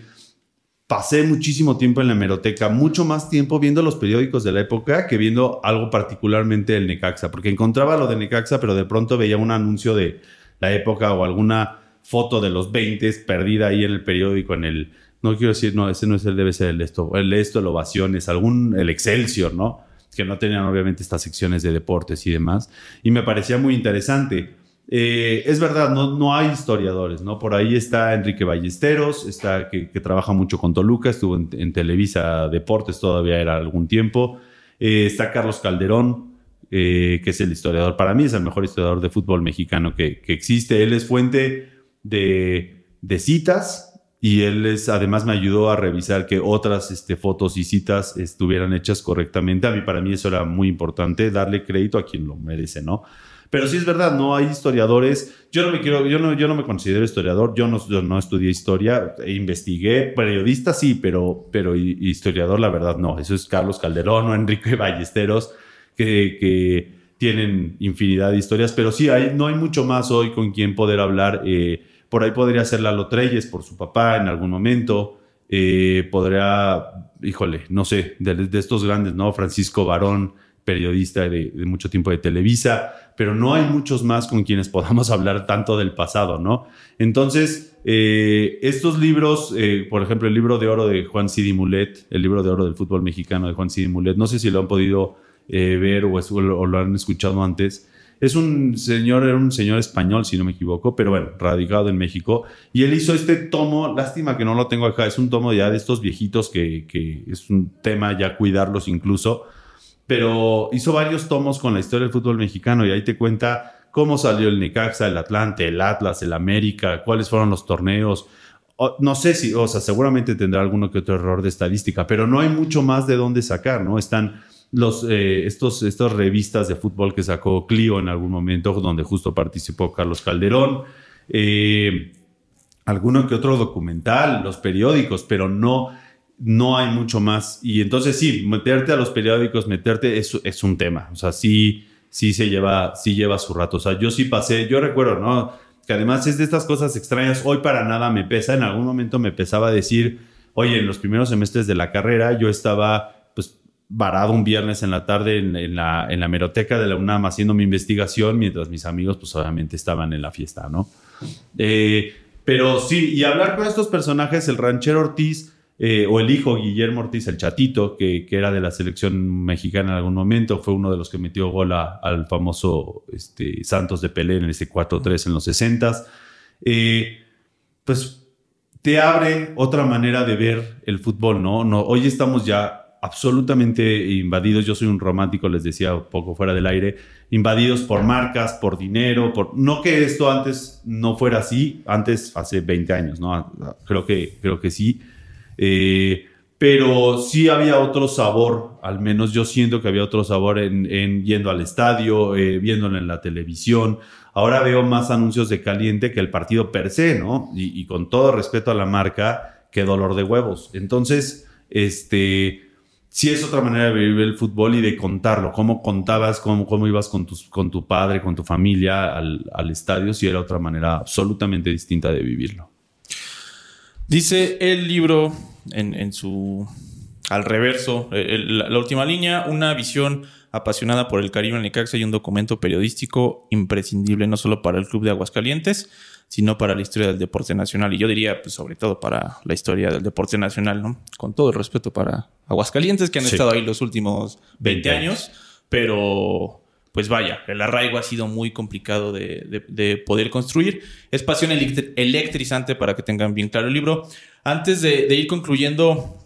pasé muchísimo tiempo en la hemeroteca, mucho más tiempo viendo los periódicos de la época que viendo algo particularmente del Necaxa, porque encontraba lo de Necaxa, pero de pronto veía un anuncio de la época o alguna foto de los 20 perdida ahí en el periódico, en el, no quiero decir, no, ese no es el, debe ser el esto, el esto, el ovaciones, algún, el Excelsior, ¿no? Que no tenían obviamente estas secciones de deportes y demás. Y me parecía muy interesante. Eh, es verdad, no, hay historiadores, ¿no? Por ahí está Enrique Ballesteros, está, que, trabaja mucho con Toluca, estuvo en, Televisa Deportes todavía era algún tiempo. Eh, está Carlos Calderón, eh, que es el historiador, para mí es el mejor historiador de fútbol mexicano que, que existe. Él es fuente de, citas y él es, además me ayudó a revisar que otras este, fotos y citas estuvieran hechas correctamente. A mí, para mí eso era muy importante, darle crédito a quien lo merece, ¿no? Pero sí es verdad, no hay historiadores. Yo no me quiero, yo no, yo no me considero historiador, yo no, no estudié historia, e investigué, periodista sí, pero, pero historiador la verdad no. Eso es Carlos Calderón o Enrique Ballesteros, que, tienen infinidad de historias, pero sí, hay, no hay mucho más hoy con quien poder hablar. Eh, por ahí podría ser Lalo Treyes por su papá en algún momento. Eh, podría, híjole, no sé, de, estos grandes, ¿no? Francisco Barón, periodista de, mucho tiempo de Televisa, pero no hay muchos más con quienes podamos hablar tanto del pasado, ¿no? Entonces, eh, estos libros, eh, por ejemplo, el libro de oro de Juan Sidi Mulet, el libro de oro del fútbol mexicano de Juan Sidi Mulet, no sé si lo han podido ver o, lo han escuchado antes, es un señor, era un señor español, si no me equivoco, pero bueno, radicado en México. Y él hizo este tomo, lástima que no lo tengo acá, es un tomo ya de estos viejitos que es un tema ya cuidarlos incluso. Pero hizo varios tomos con la historia del fútbol mexicano y ahí te cuenta cómo salió el Necaxa, el Atlante, el Atlas, el América, cuáles fueron los torneos. no sé si, o sea, seguramente tendrá alguno que otro error de estadística, pero no hay mucho más de dónde sacar, ¿no? Están los, eh, estos, estas revistas de fútbol que sacó Clio en algún momento, donde justo participó Carlos Calderón. Eh, alguno que otro documental, los periódicos, pero no, no hay mucho más. Y entonces sí, meterte a los periódicos, meterte, es, es un tema. O sea, sí, sí se lleva, sí lleva su rato. O sea, yo sí pasé, yo recuerdo, ¿no? Que además es de estas cosas extrañas. Hoy para nada me pesa. En algún momento me pesaba decir, oye, en los primeros semestres de la carrera yo estaba pues varado un viernes en la tarde en, la, en la meroteca de la UNAM haciendo mi investigación, mientras mis amigos pues obviamente estaban en la fiesta, ¿no? Eh, pero sí, y hablar con estos personajes, el ranchero Ortiz eh, o el hijo Guillermo Ortiz, el chatito, que, que, era de la selección mexicana en algún momento, fue uno de los que metió gol al famoso este, Santos de Pelé en ese 4-3 en los 60 eh, pues te abre otra manera de ver el fútbol, ¿no? no hoy estamos ya absolutamente invadidos, yo soy un romántico, les decía un poco fuera del aire, invadidos por marcas, por dinero, por no que esto antes no fuera así, antes hace 20 años, ¿no? Creo que, creo que sí. Eh, pero sí había otro sabor, al menos yo siento que había otro sabor en, yendo al estadio, eh, viéndolo en la televisión. Ahora veo más anuncios de caliente que el partido per se, ¿no? Y, con todo respeto a la marca, que dolor de huevos. Entonces, este, sí es otra manera de vivir el fútbol y de contarlo. Cómo contabas, cómo, cómo ibas con, tus, con tu padre, con tu familia al, al estadio, sí era otra manera absolutamente distinta de vivirlo. Dice el libro en, en su al reverso, la, última línea, una visión apasionada por el Caribe en Necaxa y un documento periodístico imprescindible no solo para el Club de Aguascalientes, sino para la historia del deporte nacional. Y yo diría, pues, sobre todo para la historia del deporte nacional, ¿no? Con todo el respeto para Aguascalientes, que han estado ahí los últimos 20 años, pero pues vaya, el arraigo ha sido muy complicado de, poder construir. Es pasión electrizante para que tengan bien claro el libro. Antes de, ir concluyendo,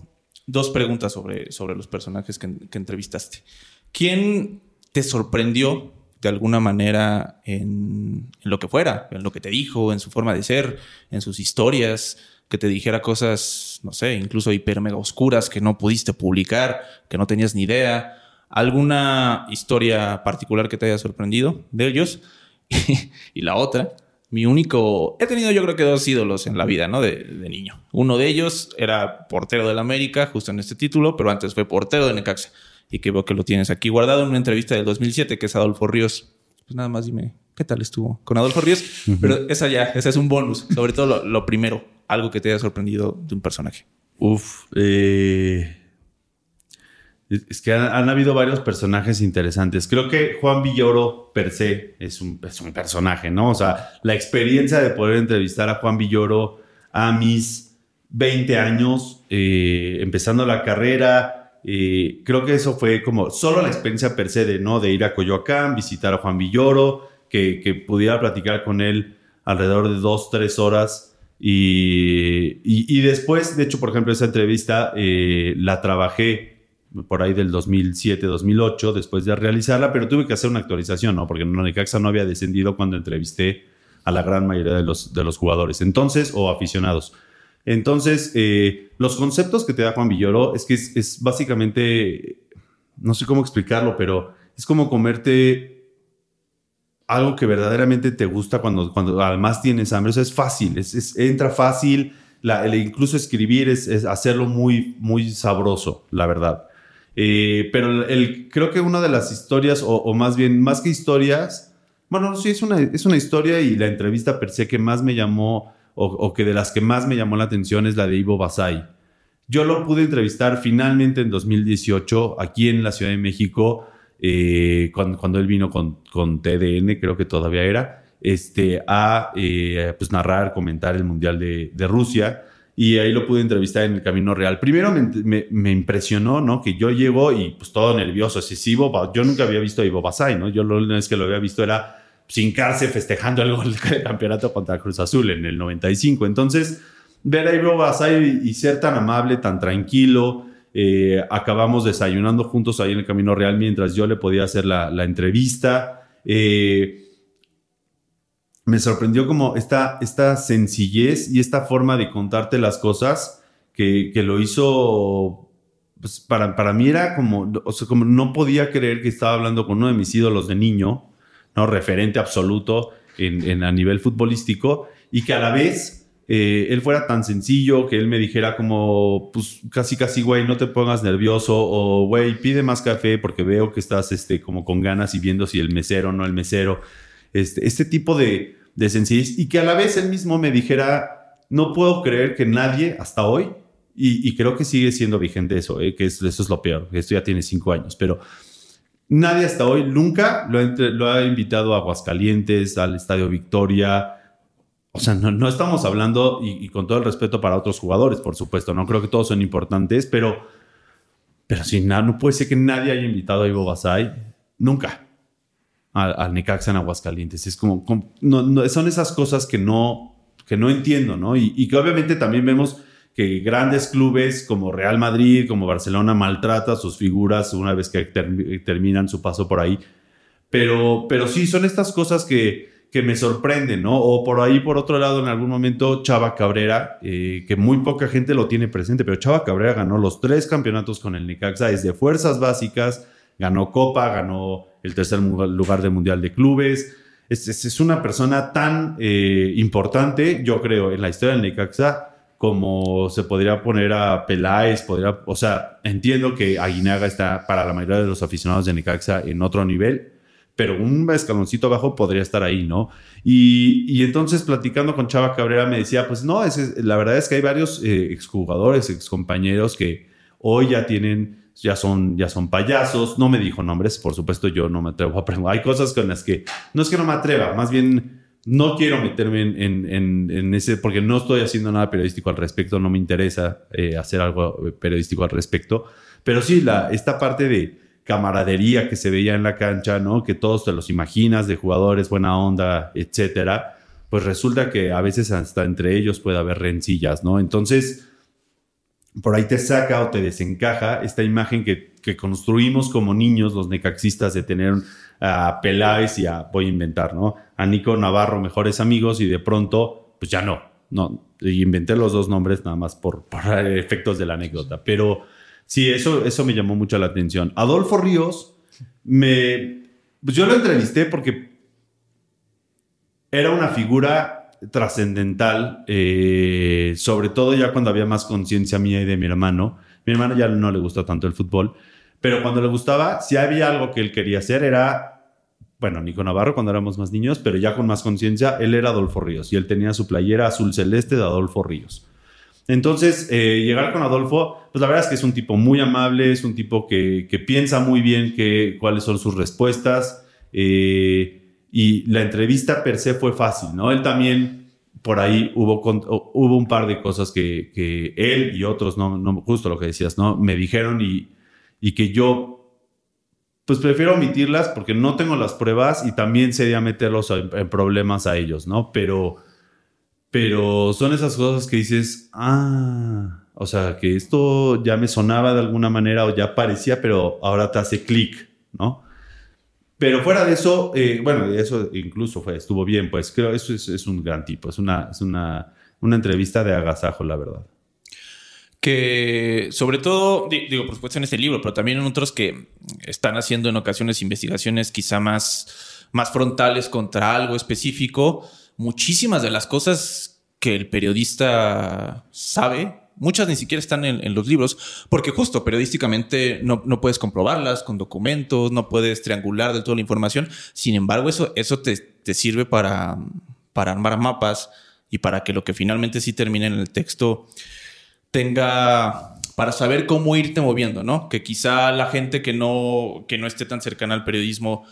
dos preguntas sobre, los personajes que, que entrevistaste. ¿Quién te sorprendió de alguna manera en, lo que fuera, en lo que te dijo, en su forma de ser, en sus historias, que te dijera cosas, no sé, incluso hiper mega oscuras que no pudiste publicar, que no tenías ni idea. ¿Alguna historia particular que te haya sorprendido de ellos? y la otra, mi único. He tenido, yo creo que dos ídolos en la vida, ¿no? De, de, niño. Uno de ellos era portero del América, justo en este título, pero antes fue portero de Necaxa y que veo que lo tienes aquí guardado en una entrevista del 2007 que es Adolfo Ríos. Pues nada más dime, ¿qué tal estuvo con Adolfo Ríos? Pero esa ya, ese es un bonus. Sobre todo lo, primero, algo que te haya sorprendido de un personaje. Uf, eh, es que han, habido varios personajes interesantes. Creo que Juan Villoro per se es un, es un personaje, ¿no? O sea, la experiencia de poder entrevistar a Juan Villoro a mis 20 años, eh, empezando la carrera, y creo que eso fue como solo la experiencia per se de, ¿no? de ir a Coyoacán, visitar a Juan Villoro, que, que pudiera platicar con él alrededor de dos, tres horas. Y, y, después, de hecho, por ejemplo, esa entrevista eh, la trabajé por ahí del 2007, 2008, después de realizarla, pero tuve que hacer una actualización, ¿no? Porque Necaxa no había descendido cuando entrevisté a la gran mayoría de los, de los jugadores, entonces, o aficionados. Entonces, eh, los conceptos que te da Juan Villoro es que es, básicamente, no sé cómo explicarlo, pero es como comerte algo que verdaderamente te gusta cuando, cuando además tienes hambre. O sea, es fácil, es, entra fácil. Incluso escribir es, hacerlo muy, muy sabroso, la verdad. Eh, pero el, creo que una de las historias, o, más bien, más que historias, bueno, sí, es una, es una historia y la entrevista per se que más me llamó o, que de las que más me llamó la atención es la de Ivo Basay. Yo lo pude entrevistar finalmente en 2018 aquí en la Ciudad de México, eh, cuando, él vino con, con, TDN, creo que todavía era, este, a eh, pues narrar, comentar el Mundial de, Rusia. Y ahí lo pude entrevistar en el Camino Real. Primero me, impresionó, ¿no? Que yo llego y pues todo nervioso, excesivo. Yo nunca había visto a Ivo Basay, ¿no? Yo lo único que lo había visto era sin cárcel festejando el gol del campeonato contra Cruz Azul en el 95. Entonces, ver a Ivo Basay y ser tan amable, tan tranquilo. Eh, acabamos desayunando juntos ahí en el Camino Real mientras yo le podía hacer la, entrevista. Eh, me sorprendió como esta, esta sencillez y esta forma de contarte las cosas que, que lo hizo pues para, para mí era como, no podía creer que estaba hablando con uno de mis ídolos de niño, ¿no? Referente absoluto en, en- a nivel futbolístico y que a la vez eh, él fuera tan sencillo, que él me dijera como, pues casi casi, güey, no te pongas nervioso o, güey, pide más café porque veo que estás este, como con ganas y viendo si el mesero o no el mesero. Este, este tipo de, de sencillez y que a la vez él mismo me dijera, no puedo creer que nadie hasta hoy, y, creo que sigue siendo vigente eso, eh, que es- eso es lo peor, que esto ya tiene cinco años, pero nadie hasta hoy nunca lo ha, invitado a Aguascalientes, al Estadio Victoria. O sea, no, no estamos hablando, y, con todo el respeto para otros jugadores, por supuesto, no creo que todos son importantes, pero, pero sí, na- no puede ser que nadie haya invitado a Ivo Basay nunca al, al Necaxa en Aguascalientes. Es como, son esas cosas que no, que no entiendo, ¿no? Y, que obviamente también vemos que grandes clubes como Real Madrid, como Barcelona, maltrata sus figuras una vez que ter- terminan su paso por ahí. Pero, pero sí, son estas cosas que, que me sorprenden, ¿no? O por ahí, por otro lado, en algún momento, Chava Cabrera, eh, que muy poca gente lo tiene presente, pero Chava Cabrera ganó los tres campeonatos con el Necaxa desde fuerzas básicas, ganó Copa, ganó el tercer lugar del Mundial de Clubes. Es, una persona tan eh, importante, yo creo, en la historia del Necaxa, como se podría poner a Peláez, podría, o sea, entiendo que Aguinaga está para la mayoría de los aficionados de Necaxa en otro nivel, pero un escaloncito abajo podría estar ahí, ¿no? Y, y entonces platicando con Chava Cabrera me decía, pues no, la verdad es que hay varios eh, exjugadores, excompañeros que hoy ya tienen, ya son, ya son payasos, no me dijo nombres, por supuesto yo no me atrevo a preguntar, hay cosas con las que, no es que no me atreva, más bien no quiero meterme en, en- en- en ese, porque no estoy haciendo nada periodístico al respecto, no me interesa eh, hacer algo periodístico al respecto, pero sí, la, esta parte de camaradería que se veía en la cancha, ¿no? Que todos te los imaginas de jugadores, buena onda, etcétera, pues resulta que a veces hasta entre ellos puede haber rencillas, ¿no? Entonces, por ahí te saca o te desencaja esta imagen que, que construimos como niños los necaxistas de tener a Peláez y a, voy a inventar, ¿no? A Nico Navarro, mejores amigos, y de pronto, pues ya no, no, inventé los dos nombres nada más por, por efectos de la anécdota, pero sí, eso, eso me llamó mucho la atención. Adolfo Ríos, me, pues yo lo entrevisté porque era una figura trascendental, eh, sobre todo ya cuando había más conciencia mía y de mi hermano. Mi hermano ya no le gusta tanto el fútbol, pero cuando le gustaba, si había algo que él quería hacer era, bueno, Nico Navarro cuando éramos más niños, pero ya con más conciencia, él era Adolfo Ríos y él tenía su playera azul celeste de Adolfo Ríos. Entonces, eh, llegar con Adolfo, pues la verdad es que es un tipo muy amable, es un tipo que, que piensa muy bien que, cuáles son sus respuestas. eh, y la entrevista per se fue fácil, ¿no? Él también, por ahí hubo, hubo un par de cosas que, que él y otros, no, no, justo lo que decías, ¿no? Me dijeron y, y que yo, pues prefiero omitirlas porque no tengo las pruebas y también sería meterlos en, en problemas a ellos, ¿no? Pero, pero son esas cosas que dices, ah, o sea, que esto ya me sonaba de alguna manera o ya parecía, pero ahora te hace clic, ¿no? Pero fuera de eso, eh, bueno, eso incluso fue, estuvo bien, pues creo eso es, es un gran tipo, es una, es una, una entrevista de agasajo, la verdad. que sobre todo, di- digo, por supuesto en este libro, pero también en otros que están haciendo en ocasiones investigaciones quizá más, más frontales contra algo específico, muchísimas de las cosas que el periodista sabe, muchas ni siquiera están en, en los libros, porque justo periodísticamente no, no puedes comprobarlas con documentos, no puedes triangular del todo la información, sin embargo eso, eso te, te sirve para, para armar mapas y para que lo que finalmente sí termine en el texto tenga para saber cómo irte moviendo, ¿no? Que quizá la gente que no, que no esté tan cercana al periodismo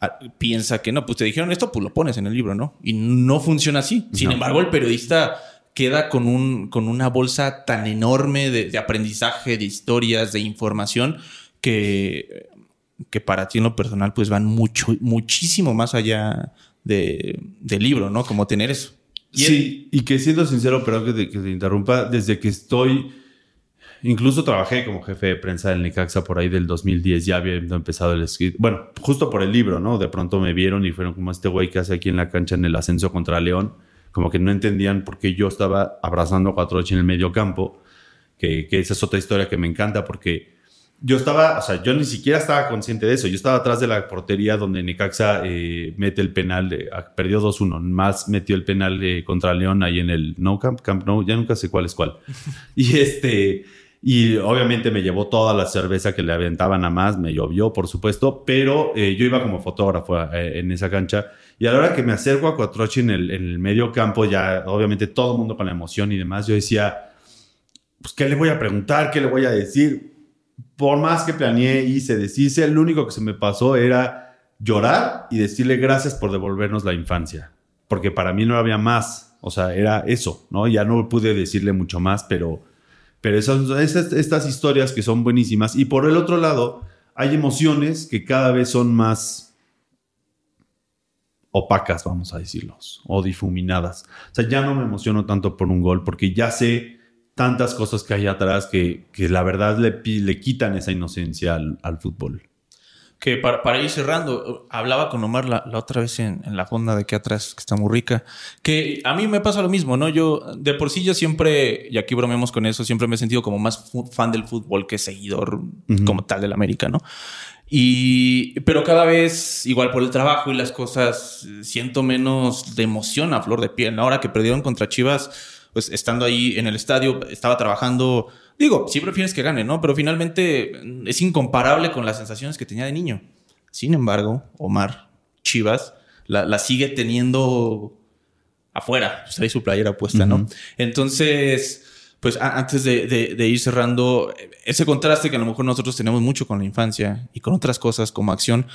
ah, piensa que no, pues te dijeron esto, pues lo pones en el libro, ¿no? Y no funciona así. Sin No. embargo, el periodista queda con, un, con una bolsa tan enorme de, de aprendizaje, de historias, de información, que, que para ti en lo personal pues van mucho, muchísimo más allá de, del libro, ¿no? Como tener eso. Y sí, y que siendo sincero, pero que te, que te interrumpa, desde que estoy, incluso trabajé como jefe de prensa del Necaxa por ahí del 2010, ya habiendo empezado el escrito, bueno, justo por el libro, ¿no? De pronto me vieron y fueron como este güey que hace aquí en la cancha en el ascenso contra León, como que no entendían por qué yo estaba abrazando a Cuatroche en el medio campo. que, que esa es otra historia que me encanta porque yo estaba, o sea, yo ni siquiera estaba consciente de eso. Yo estaba atrás de la portería donde Necaxa eh, mete el penal, ah, perdió 2-1, más metió el penal de, contra León ahí en el No Camp, Camp No, ya nunca sé cuál es cuál. y este, y obviamente me llevó toda la cerveza que le aventaban a más, me llovió, por supuesto, pero eh, yo iba como fotógrafo eh, en esa cancha. Y a la hora que me acerco a Cuatrochi en el, en el medio campo, ya obviamente todo el mundo con la emoción y demás, yo decía, pues, ¿qué le voy a preguntar? ¿Qué le voy a decir? Por más que planeé, hice, deshice, lo único que se me pasó era llorar y decirle gracias por devolvernos la infancia. Porque para mí no había más. O sea, era eso, ¿no? Ya no pude decirle mucho más, pero pero esas, estas historias que son buenísimas. Y por el otro lado, hay emociones que cada vez son más opacas, vamos a decirlos, o difuminadas. O sea, ya no me emociono tanto por un gol porque ya sé tantas cosas que hay atrás que, que la verdad le, le quitan esa inocencia al, al fútbol que para, para, ir cerrando, hablaba con Omar la, la otra vez en, en, la fonda de aquí atrás, que está muy rica, que a mí me pasa lo mismo, ¿no? Yo, de por sí, yo siempre, y aquí bromeamos con eso, siempre me he sentido como más fan del fútbol que seguidor uh -huh. como tal del América, ¿no? Y, pero cada vez, igual por el trabajo y las cosas, siento menos de emoción a flor de piel. Ahora que perdieron contra Chivas, pues estando ahí en el estadio, estaba trabajando Digo, sí prefieres que gane, ¿no? Pero finalmente es incomparable con las sensaciones que tenía de niño. Sin embargo, Omar Chivas la, la sigue teniendo afuera. Pues trae su playera puesta, uh -huh. ¿no? Entonces, pues antes de, de, de, ir cerrando, ese contraste que a lo mejor nosotros tenemos mucho con la infancia y con otras cosas como acción,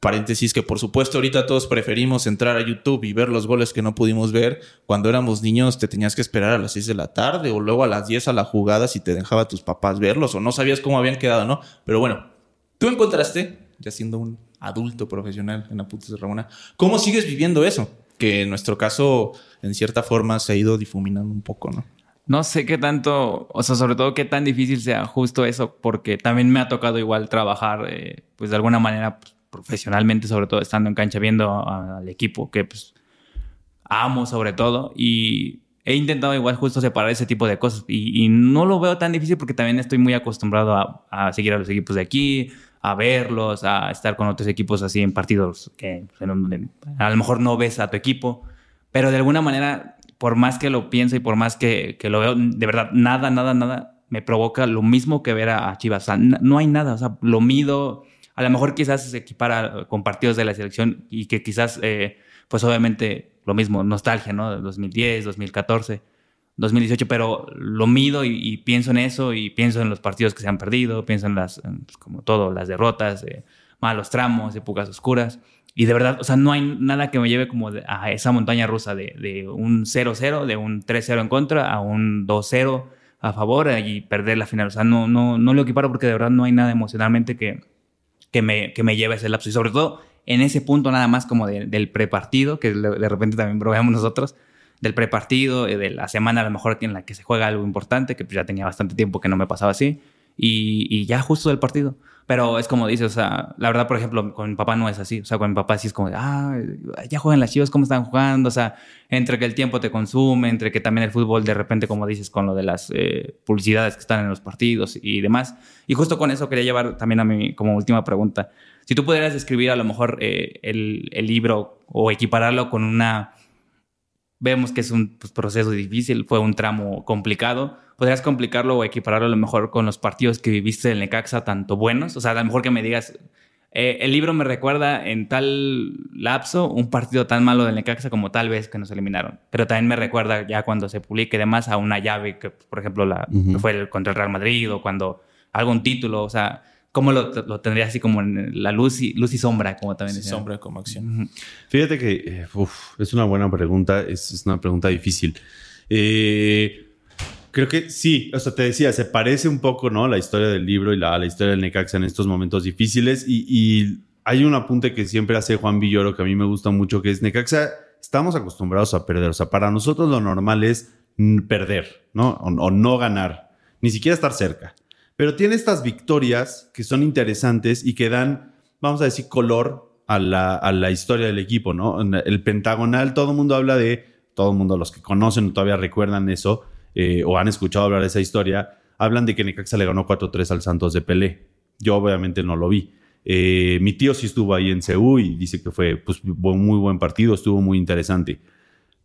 Paréntesis que por supuesto ahorita todos preferimos entrar a YouTube y ver los goles que no pudimos ver. Cuando éramos niños te tenías que esperar a las 6 de la tarde o luego a las 10 a la jugada si te dejaba a tus papás verlos o no sabías cómo habían quedado, ¿no? Pero bueno, tú encontraste, ya siendo un adulto profesional en Apuntes de Ramona, ¿cómo sigues viviendo eso? Que en nuestro caso, en cierta forma, se ha ido difuminando un poco, ¿no? No sé qué tanto, o sea, sobre todo qué tan difícil sea justo eso, porque también me ha tocado igual trabajar, eh, pues de alguna manera, pues, profesionalmente, sobre todo estando en cancha, viendo al equipo que pues amo sobre todo. Y he intentado igual justo separar ese tipo de cosas. Y, no lo veo tan difícil porque también estoy muy acostumbrado a, seguir a los equipos de aquí, a verlos, a estar con otros equipos así en partidos que en, a lo mejor no ves a tu equipo, pero de alguna manera, por más que lo pienso y por más que, que lo veo, de verdad, nada, nada, nada me provoca lo mismo que ver a, a Chivas. O sea, no hay nada, o sea, lo mido a lo mejor quizás se equipara con partidos de la selección y que quizás, eh, pues obviamente lo mismo, nostalgia, ¿no? 2010, 2014, 2018, pero lo mido y, y, pienso en eso y pienso en los partidos que se han perdido, pienso en las, en, pues, como todo, las derrotas, eh, malos tramos, épocas oscuras. Y de verdad, o sea, no hay nada que me lleve como a esa montaña rusa de, de un 0-0, de un 3-0 en contra a un 2-0 a favor y perder la final. O sea, no, no, no lo equiparo porque de verdad no hay nada emocionalmente que, que me, que me lleva ese lapso. Y sobre todo en ese punto nada más como de, del prepartido, que de repente también probamos nosotros, del prepartido, eh, de la semana a lo mejor en la que se juega algo importante, que pues ya tenía bastante tiempo que no me pasaba así, y, y ya justo del partido. Pero es como dices, o sea, la verdad, por ejemplo, con mi papá no es así. O sea, con mi papá sí es como, ah, ya juegan las chivas, ¿cómo están jugando? O sea, entre que el tiempo te consume, entre que también el fútbol de repente, como dices, con lo de las eh, publicidades que están en los partidos y demás. Y justo con eso quería llevar también a mi como última pregunta. Si tú pudieras describir a lo mejor eh, el, el libro o equipararlo con una vemos que es un pues, proceso difícil, fue un tramo complicado. ¿Podrías complicarlo o equipararlo a lo mejor con los partidos que viviste en Necaxa, tanto buenos? O sea, a lo mejor que me digas, eh, el libro me recuerda en tal lapso un partido tan malo del Necaxa como tal vez que nos eliminaron. Pero también me recuerda ya cuando se publique demás a una llave que, por ejemplo, la, uh -huh. fue el, contra el Real Madrid o cuando algún título, o sea, ¿Cómo lo, lo tendría así como en la luz y, luz y sombra, como también decía? sombra como acción. Fíjate que eh, uf, es una buena pregunta, es, es una pregunta difícil. Eh, creo que sí, o sea, te decía, se parece un poco, ¿no? La historia del libro y la, la historia del Necaxa en estos momentos difíciles y, hay un apunte que siempre hace Juan Villoro que a mí me gusta mucho, que es Necaxa, estamos acostumbrados a perder, o sea, para nosotros lo normal es perder, ¿no? O, o no ganar, ni siquiera estar cerca. Pero tiene estas victorias que son interesantes y que dan, vamos a decir, color a la, a la historia del equipo, ¿no? El pentagonal, todo el mundo habla de, todo el mundo, los que conocen todavía recuerdan eso, eh, o han escuchado hablar de esa historia, hablan de que Necaxa le ganó 4-3 al Santos de Pelé. Yo obviamente no lo vi. Eh, mi tío sí estuvo ahí en CU y dice que fue pues, muy buen partido, estuvo muy interesante.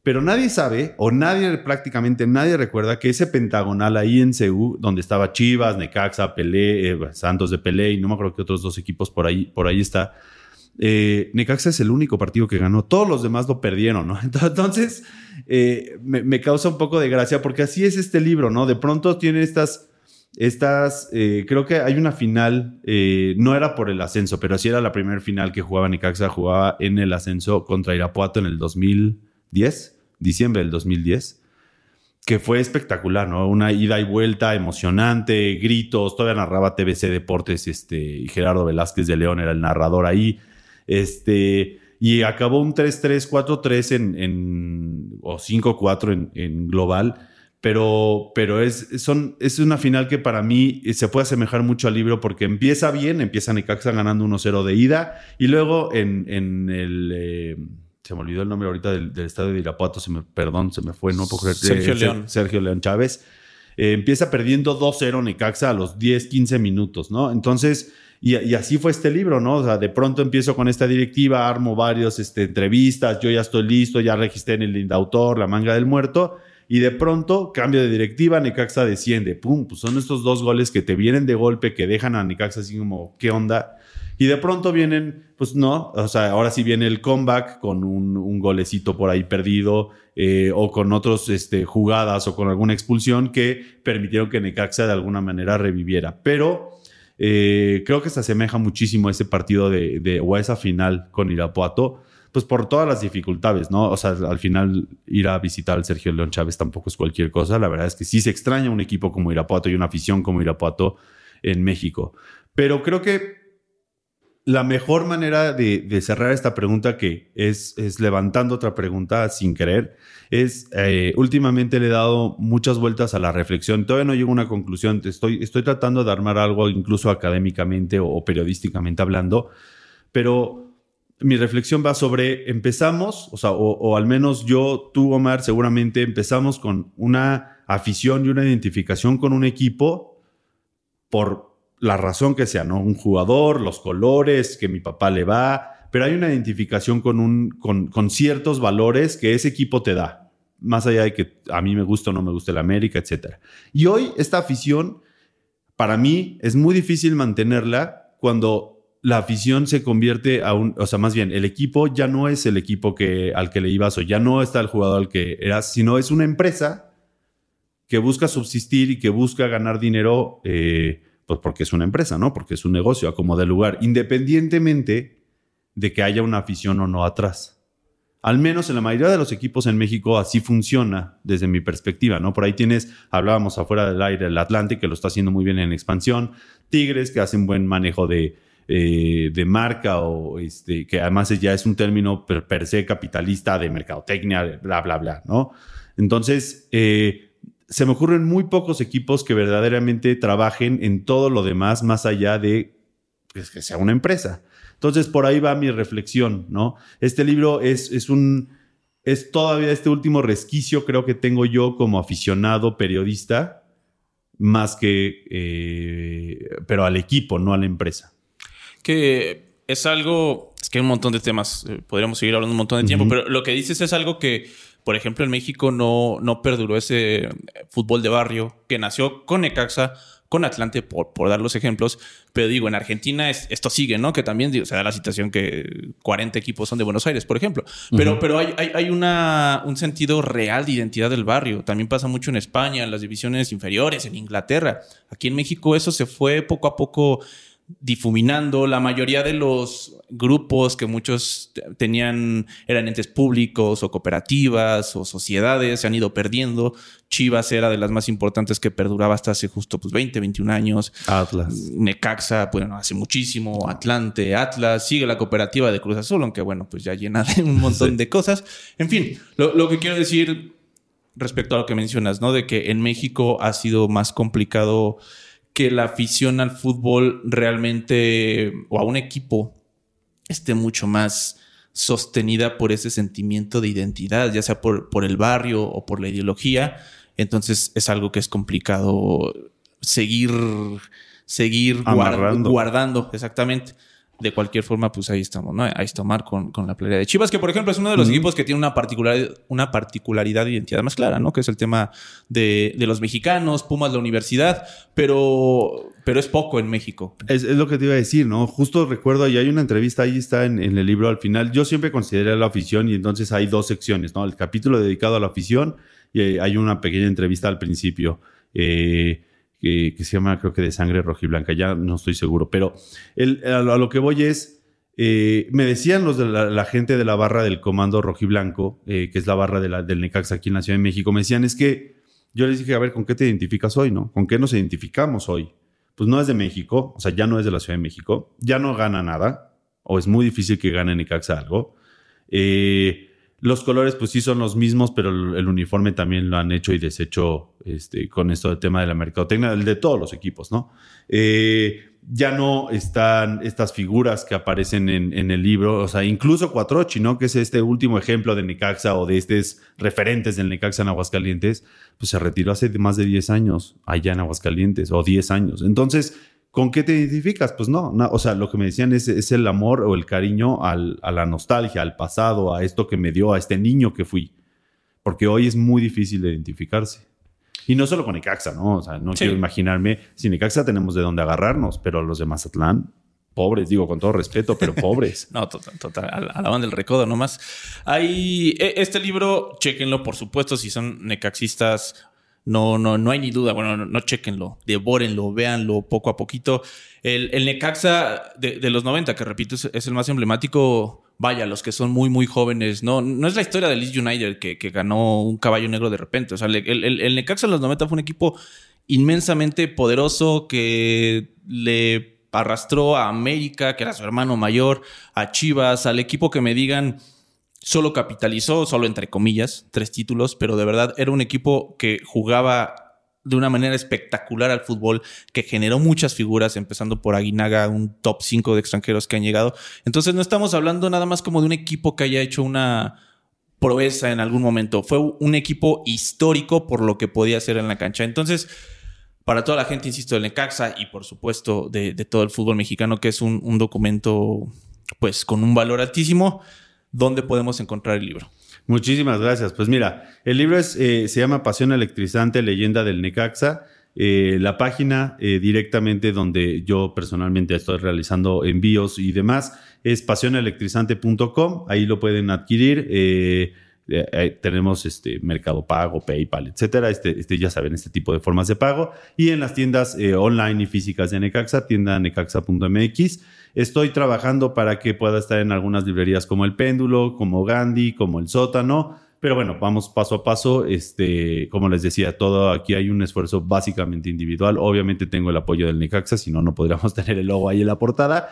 Pero nadie sabe, o nadie, prácticamente nadie recuerda que ese pentagonal ahí en CU, donde estaba Chivas, Necaxa, Pelé, eh, Santos de Pelé y no me acuerdo qué otros dos equipos por ahí, por ahí está. Eh, Necaxa es el único partido que ganó. Todos los demás lo perdieron, ¿no? Entonces, eh, me, causa un poco de gracia porque así es este libro, ¿no? De pronto tiene estas, estas, creo que hay una final, no era por el ascenso, pero sí era la primera final que jugaba Necaxa, jugaba en el ascenso contra Irapuato en el 2010 diciembre del 2010, que fue espectacular, ¿no? Una ida y vuelta emocionante, gritos, todavía narraba TBC Deportes, este, y Gerardo Velázquez de León era el narrador ahí, este, y acabó un 3-3, 4-3 en, en, o 5-4 en, en, global, pero, pero es, son, es una final que para mí se puede asemejar mucho al libro porque empieza bien, empieza Necaxa ganando 1-0 de ida, y luego en, en el... Eh, se me olvidó el nombre ahorita del, estadio de Irapuato, se me, perdón, se me fue, no puedo creer. Sergio eh, León. Sergio León Chávez. Eh, empieza perdiendo 2-0 Necaxa a los 10, 15 minutos, ¿no? Entonces, y, así fue este libro, ¿no? O sea, de pronto empiezo con esta directiva, armo varios este, entrevistas, yo ya estoy listo, ya registré en el Indautor, la manga del muerto, y de pronto cambio de directiva, Necaxa desciende, pum, pues son estos dos goles que te vienen de golpe, que dejan a Necaxa así como, ¿qué onda? Y de pronto vienen, pues no, o sea, ahora sí viene el comeback con un, golecito por ahí perdido eh, o con otras este, jugadas o con alguna expulsión que permitieron que Necaxa de alguna manera reviviera. Pero eh, creo que se asemeja muchísimo a ese partido de, o a esa final con Irapuato, pues por todas las dificultades, ¿no? O sea, al final ir a visitar al Sergio León Chávez tampoco es cualquier cosa. La verdad es que sí se extraña un equipo como Irapuato y una afición como Irapuato en México. Pero creo que la mejor manera de, cerrar esta pregunta, que es, levantando otra pregunta sin querer, es eh, últimamente le he dado muchas vueltas a la reflexión. Todavía no llego a una conclusión. Estoy, tratando de armar algo incluso académicamente o, periodísticamente hablando, pero mi reflexión va sobre empezamos, o o al menos yo, tú, Omar, seguramente empezamos con una afición y una identificación con un equipo por la razón que sea, ¿no? Un jugador, los colores, que mi papá le va, pero hay una identificación con, un, con, ciertos valores que ese equipo te da, más allá de que a mí me gusta o no me gusta el América, etc. Y hoy esta afición, para mí, es muy difícil mantenerla cuando la afición se convierte a un, o sea, más bien, el equipo ya no es el equipo que, al que le ibas o ya no está el jugador al que eras, sino es una empresa que busca subsistir y que busca ganar dinero. Eh, pues porque es una empresa, ¿no? Porque es un negocio a como lugar, independientemente de que haya una afición o no atrás. Al menos en la mayoría de los equipos en México así funciona desde mi perspectiva, ¿no? Por ahí tienes, hablábamos afuera del aire, el Atlante, que lo está haciendo muy bien en expansión, Tigres, que hacen buen manejo de, eh, de marca o este, que además ya es un término per, se capitalista de mercadotecnia, bla, bla, bla, ¿no? Entonces, eh, se me ocurren muy pocos equipos que verdaderamente trabajen en todo lo demás más allá de pues, que sea una empresa. Entonces, por ahí va mi reflexión, ¿no? Este libro es, es un, es todavía este último resquicio, creo que tengo yo como aficionado periodista, más que, eh, pero al equipo, no a la empresa. Que es algo, es que hay un montón de temas, eh, podríamos seguir hablando un montón de tiempo, pero lo que dices es algo que por ejemplo, en México no, no perduró ese eh, fútbol de barrio que nació con Necaxa, con Atlante, por, por dar los ejemplos. Pero digo, en Argentina esto sigue, ¿no? Que también se da la situación que 40 equipos son de Buenos Aires, por ejemplo. Pero, pero hay, hay, una, un sentido real de identidad del barrio. También pasa mucho en España, en las divisiones inferiores, en Inglaterra. Aquí en México eso se fue poco a poco difuminando. La mayoría de los grupos que muchos tenían eran entes públicos o cooperativas o sociedades, se han ido perdiendo. Chivas era de las más importantes que perduraba hasta hace justo pues 20, 21 años. Atlas. Necaxa, bueno, hace muchísimo. Atlante, Atlas, sigue la cooperativa de Cruz Azul, aunque bueno, pues ya llena de un montón de cosas. En fin, lo, lo que quiero decir respecto a lo que mencionas, ¿no? De que en México ha sido más complicado que la afición al fútbol realmente o a un equipo esté mucho más sostenida por ese sentimiento de identidad, ya sea por, por el barrio o por la ideología. Entonces es algo que es complicado seguir, seguir guardando, exactamente. De cualquier forma, pues ahí estamos, ¿no? Ahí está Omar con, con la playa de Chivas, que por ejemplo es uno de los equipos que tiene una particularidad, una particularidad de identidad más clara, ¿no? Que es el tema de, de los mexicanos, Pumas, la universidad, pero, pero es poco en México. Es, es lo que te iba a decir, ¿no? Justo recuerdo, y hay una entrevista, ahí está en, en el libro al final. Yo siempre consideré la afición y entonces hay dos secciones, ¿no? El capítulo dedicado a la afición y hay una pequeña entrevista al principio eh, que, que se llama, creo que de sangre rojiblanca, ya no estoy seguro, pero a, lo, que voy es, eh, me decían los de la, la gente de la barra del comando rojiblanco, eh, que es la barra de la- del Necaxa aquí en la Ciudad de México, me decían, es que yo les dije, a ver, ¿con qué te identificas hoy, no? ¿Con qué nos identificamos hoy? pues no es de México, o sea, ya no es de la Ciudad de México, ya no gana nada, o es muy difícil que gane Necaxa algo. Eh, los colores, pues sí son los mismos, pero el, uniforme también lo han hecho y deshecho este, con esto del tema de la mercadotecnia, el de todos los equipos, ¿no? Eh, ya no están estas figuras que aparecen en, en el libro, o sea, incluso Cuatrochi, ¿no? Que es este último ejemplo de Necaxa o de estos referentes del Necaxa en Aguascalientes, pues se retiró hace más de 10 años allá en Aguascalientes, o 10 años. Entonces, ¿con qué te identificas? Pues no, no, o sea, lo que me decían es, es el amor o el cariño al- a la nostalgia, al pasado, a esto que me dio, a este niño que fui. Porque hoy es muy difícil de identificarse. Y no solo con Necaxa, ¿no? O sea, no Sí. quiero imaginarme, si Necaxa tenemos de dónde agarrarnos, pero los de Mazatlán, pobres, digo con todo respeto, pero pobres. No, total, total. A, a la banda del recodo nomás. Hay e- este libro, chequenlo, por supuesto, si son necaxistas. No, no, no hay ni duda. Bueno, no, no chequenlo, devórenlo, véanlo poco a poquito. El, el Necaxa de, de los 90, que repito, es, el más emblemático. Vaya, los que son muy, muy jóvenes. No, no es la historia del Leeds United que, que ganó un caballo negro de repente. O sea, el, el- Necaxa en los 90 fue un equipo inmensamente poderoso que le arrastró a América, que era su hermano mayor, a Chivas, al equipo que me digan solo capitalizó, solo entre comillas, tres títulos, pero de verdad era un equipo que jugaba de una manera espectacular al fútbol, que generó muchas figuras, empezando por Aguinaga, un top 5 de extranjeros que han llegado. Entonces no estamos hablando nada más como de un equipo que haya hecho una proeza en algún momento. Fue un equipo histórico por lo que podía hacer en la cancha. Entonces, para toda la gente, insisto, del Necaxa y por supuesto de, todo el fútbol mexicano, que es un, un documento pues con un valor altísimo, ¿dónde podemos encontrar el libro? Muchísimas gracias. Pues mira, el libro eh, se llama Pasión Electrizante, leyenda del Necaxa. Eh, la página eh, directamente donde yo personalmente estoy realizando envíos y demás es pasionelectrizante.com. Ahí lo pueden adquirir. Eh, tenemos este Mercado Pago, PayPal, etcétera. Este, este, ya saben, este tipo de formas de pago. Y en las tiendas eh, online y físicas de Necaxa, tienda necaxa.mx. Estoy trabajando para que pueda estar en algunas librerías como El Péndulo, como Gandhi, como El Sótano. Pero bueno, vamos paso a paso. Este, como les decía, todo aquí hay un esfuerzo básicamente individual. Obviamente tengo el apoyo del Necaxa, si no, no podríamos tener el logo ahí en la portada.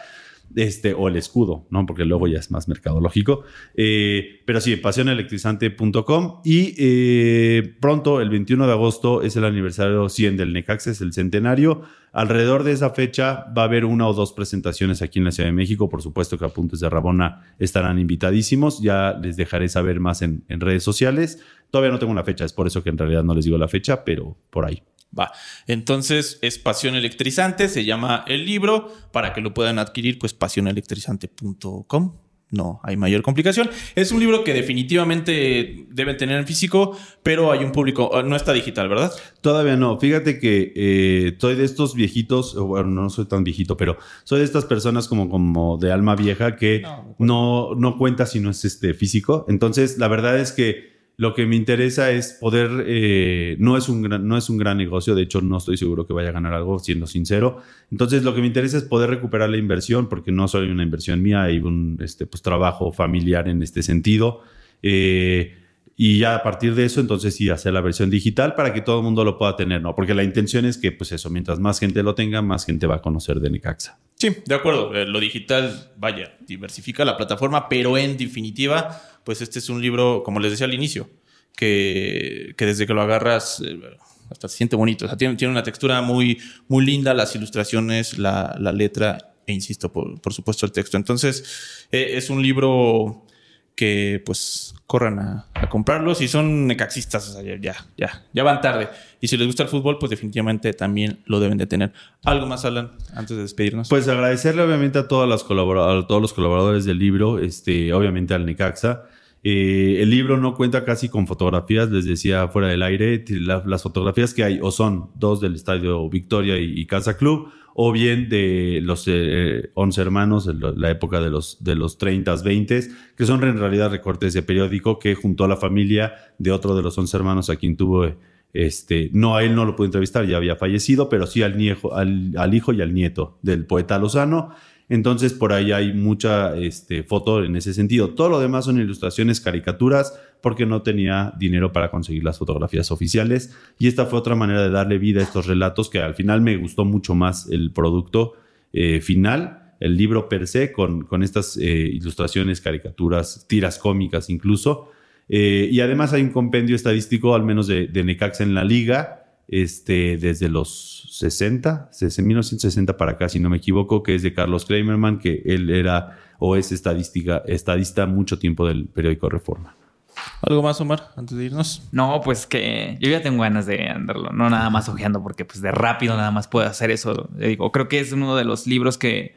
Este, o el escudo, ¿no? Porque el logo ya es más mercadológico. Eh, pero sí, pasionelectrizante.com. Y eh, pronto, el 21 de agosto, es el aniversario 100 del Necaxa, es el centenario. Alrededor de esa fecha va a haber una o dos presentaciones aquí en la Ciudad de México. Por supuesto que Apuntes de Rabona estarán invitadísimos. Ya les dejaré saber más en, en redes sociales. Todavía no tengo una fecha, es por eso que en realidad no les digo la fecha, pero por ahí. Va. Entonces es Pasión Electrizante, se llama el libro. Para que lo puedan adquirir, pues pasionelectrizante.com. No hay mayor complicación. Es un libro que definitivamente deben tener en físico, pero hay un público, ah, no está digital, ¿verdad? Todavía no. Fíjate que eh, soy de estos viejitos, o bueno, no soy tan viejito, pero soy de estas personas como, como de alma vieja que No, no, no cuenta si no es este físico. Entonces, la verdad es que lo que me interesa es poder, eh, no, es un gran, no es un gran negocio, de hecho no estoy seguro que vaya a ganar algo, siendo sincero. Entonces lo que me interesa es poder recuperar la inversión, porque no hay una inversión mía, hay un este, pues, trabajo familiar en este sentido. Eh, y ya a partir de eso, entonces sí, hacer la versión digital para que todo el mundo lo pueda tener, ¿no? Porque la intención es que, pues eso, mientras más gente lo tenga, más gente va a conocer de Necaxa. Sí, de acuerdo. Eh, lo digital, vaya, diversifica la plataforma, pero en definitiva, pues este es un libro, como les decía al inicio, que, que desde que lo agarras eh, hasta se siente bonito. O sea, tiene, tiene una textura muy, muy linda, las ilustraciones, la, la letra e insisto, por, por supuesto, el texto. Entonces, eh, es un libro que pues corran a, a comprarlo. Si son necaxistas, ya, ya, ya, van tarde. Y si les gusta el fútbol, pues definitivamente también lo deben de tener. ¿Algo más, Alan, antes de despedirnos? Pues agradecerle obviamente a, todas las a todos los colaboradores del libro, este, obviamente al Necaxa. Eh, el libro no cuenta casi con fotografías, les decía fuera del aire. La- las fotografías que hay o son dos del Estadio Victoria y, Casa Club, o bien de los eh, 11 hermanos, de lo- la época de los, de los 30, 20, que son en realidad recortes de periódico que juntó a la familia de otro de los 11 hermanos a quien tuvo... eh, este, no, a él no lo pude entrevistar, ya había fallecido, pero sí al, niejo, al hijo y al nieto del poeta Lozano. Entonces, por ahí hay mucha este, foto en ese sentido. Todo lo demás son ilustraciones, caricaturas, porque no tenía dinero para conseguir las fotografías oficiales. Y esta fue otra manera de darle vida a estos relatos, que al final me gustó mucho más el producto eh, final, el libro per se, con, con estas eh, ilustraciones, caricaturas, tiras cómicas incluso. Eh, y además hay un compendio estadístico, al menos de, de Necaxa en la liga, este, desde los 60, desde 1960 para acá, si no me equivoco, que es de Carlos Kramerman, que él era o es estadística, estadista mucho tiempo del periódico Reforma. ¿Algo más, Omar, antes de irnos? No, pues que yo ya tengo ganas de andarlo, no nada más ojeando, porque pues de rápido nada más puedo hacer eso. Le digo, creo que es uno de los libros que,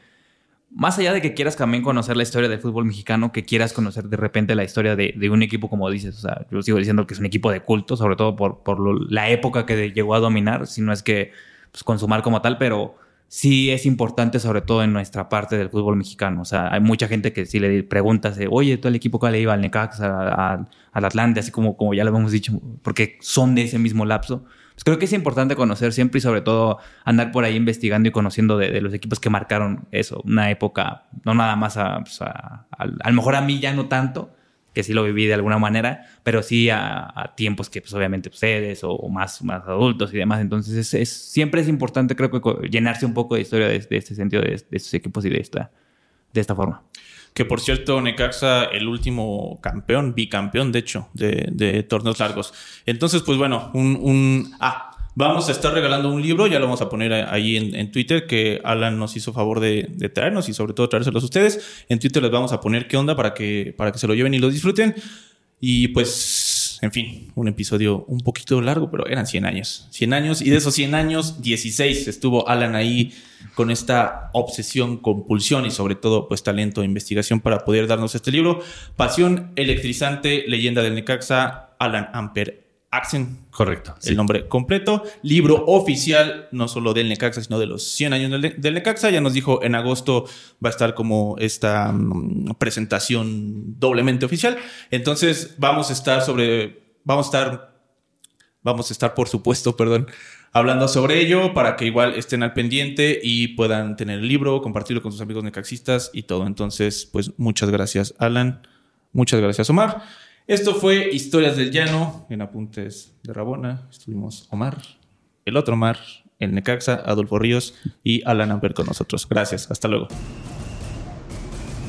más allá de que quieras también conocer la historia del fútbol mexicano, que quieras conocer de repente la historia de, de un equipo, como dices, o sea, yo sigo diciendo que es un equipo de culto, sobre todo por, por lo- la época que llegó a dominar, si no es que pues, consumar como tal, pero sí es importante, sobre todo en nuestra parte del fútbol mexicano. O sea, hay mucha gente que si le preguntas, oye, ¿tú el equipo cuál le iba al Necaxa, al, al Atlante, así como, como ya lo hemos dicho, porque son de ese mismo lapso? Pues creo que es importante conocer siempre y sobre todo andar por ahí investigando y conociendo de, los equipos que marcaron eso, una época, no nada más a, pues, a- a- lo mejor a mí ya no tanto, que sí lo viví de alguna manera, pero sí a, tiempos que pues obviamente ustedes o, más, más adultos y demás. Entonces es, es- siempre es importante creo que llenarse un poco de historia de, de este sentido, de, de estos equipos y de esta, de esta forma. Que por cierto, Necaxa, el último campeón, bicampeón, de hecho, de, de torneos largos. Entonces, pues bueno, un, un- Ah, vamos a estar regalando un libro, ya lo vamos a poner ahí en, en Twitter, que Alan nos hizo favor de, de traernos y sobre todo traérselos a ustedes. En Twitter les vamos a poner qué onda para que, para que se lo lleven y lo disfruten. Y pues, en fin, un episodio un poquito largo, pero eran 100 años. 100 años, y de esos 100 años, 16 estuvo Alan ahí con esta obsesión, compulsión y sobre todo, pues talento e investigación para poder darnos este libro. Pasión electrizante, leyenda del Necaxa, Alan Amper Axen, Correcto. el nombre completo. Libro oficial, no solo del Necaxa, sino de los 100 años del, del Necaxa. Ya nos dijo, en agosto va a estar como esta mm, presentación doblemente oficial. Entonces vamos a estar sobre, vamos a estar, vamos a estar, por supuesto, perdón, hablando sobre ello para que igual estén al pendiente y puedan tener el libro, compartirlo con sus amigos necaxistas y todo. Entonces, pues muchas gracias, Alan. Muchas gracias, Omar. Esto fue Historias del Llano en Apuntes de Rabona. Estuvimos Omar, el otro Omar, el Necaxa, Adolfo Ríos y Alan Amper con nosotros. Gracias, hasta luego.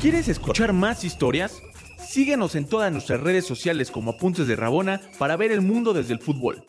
¿Quieres escuchar más historias? Síguenos en todas nuestras redes sociales como Apuntes de Rabona para ver el mundo desde el fútbol.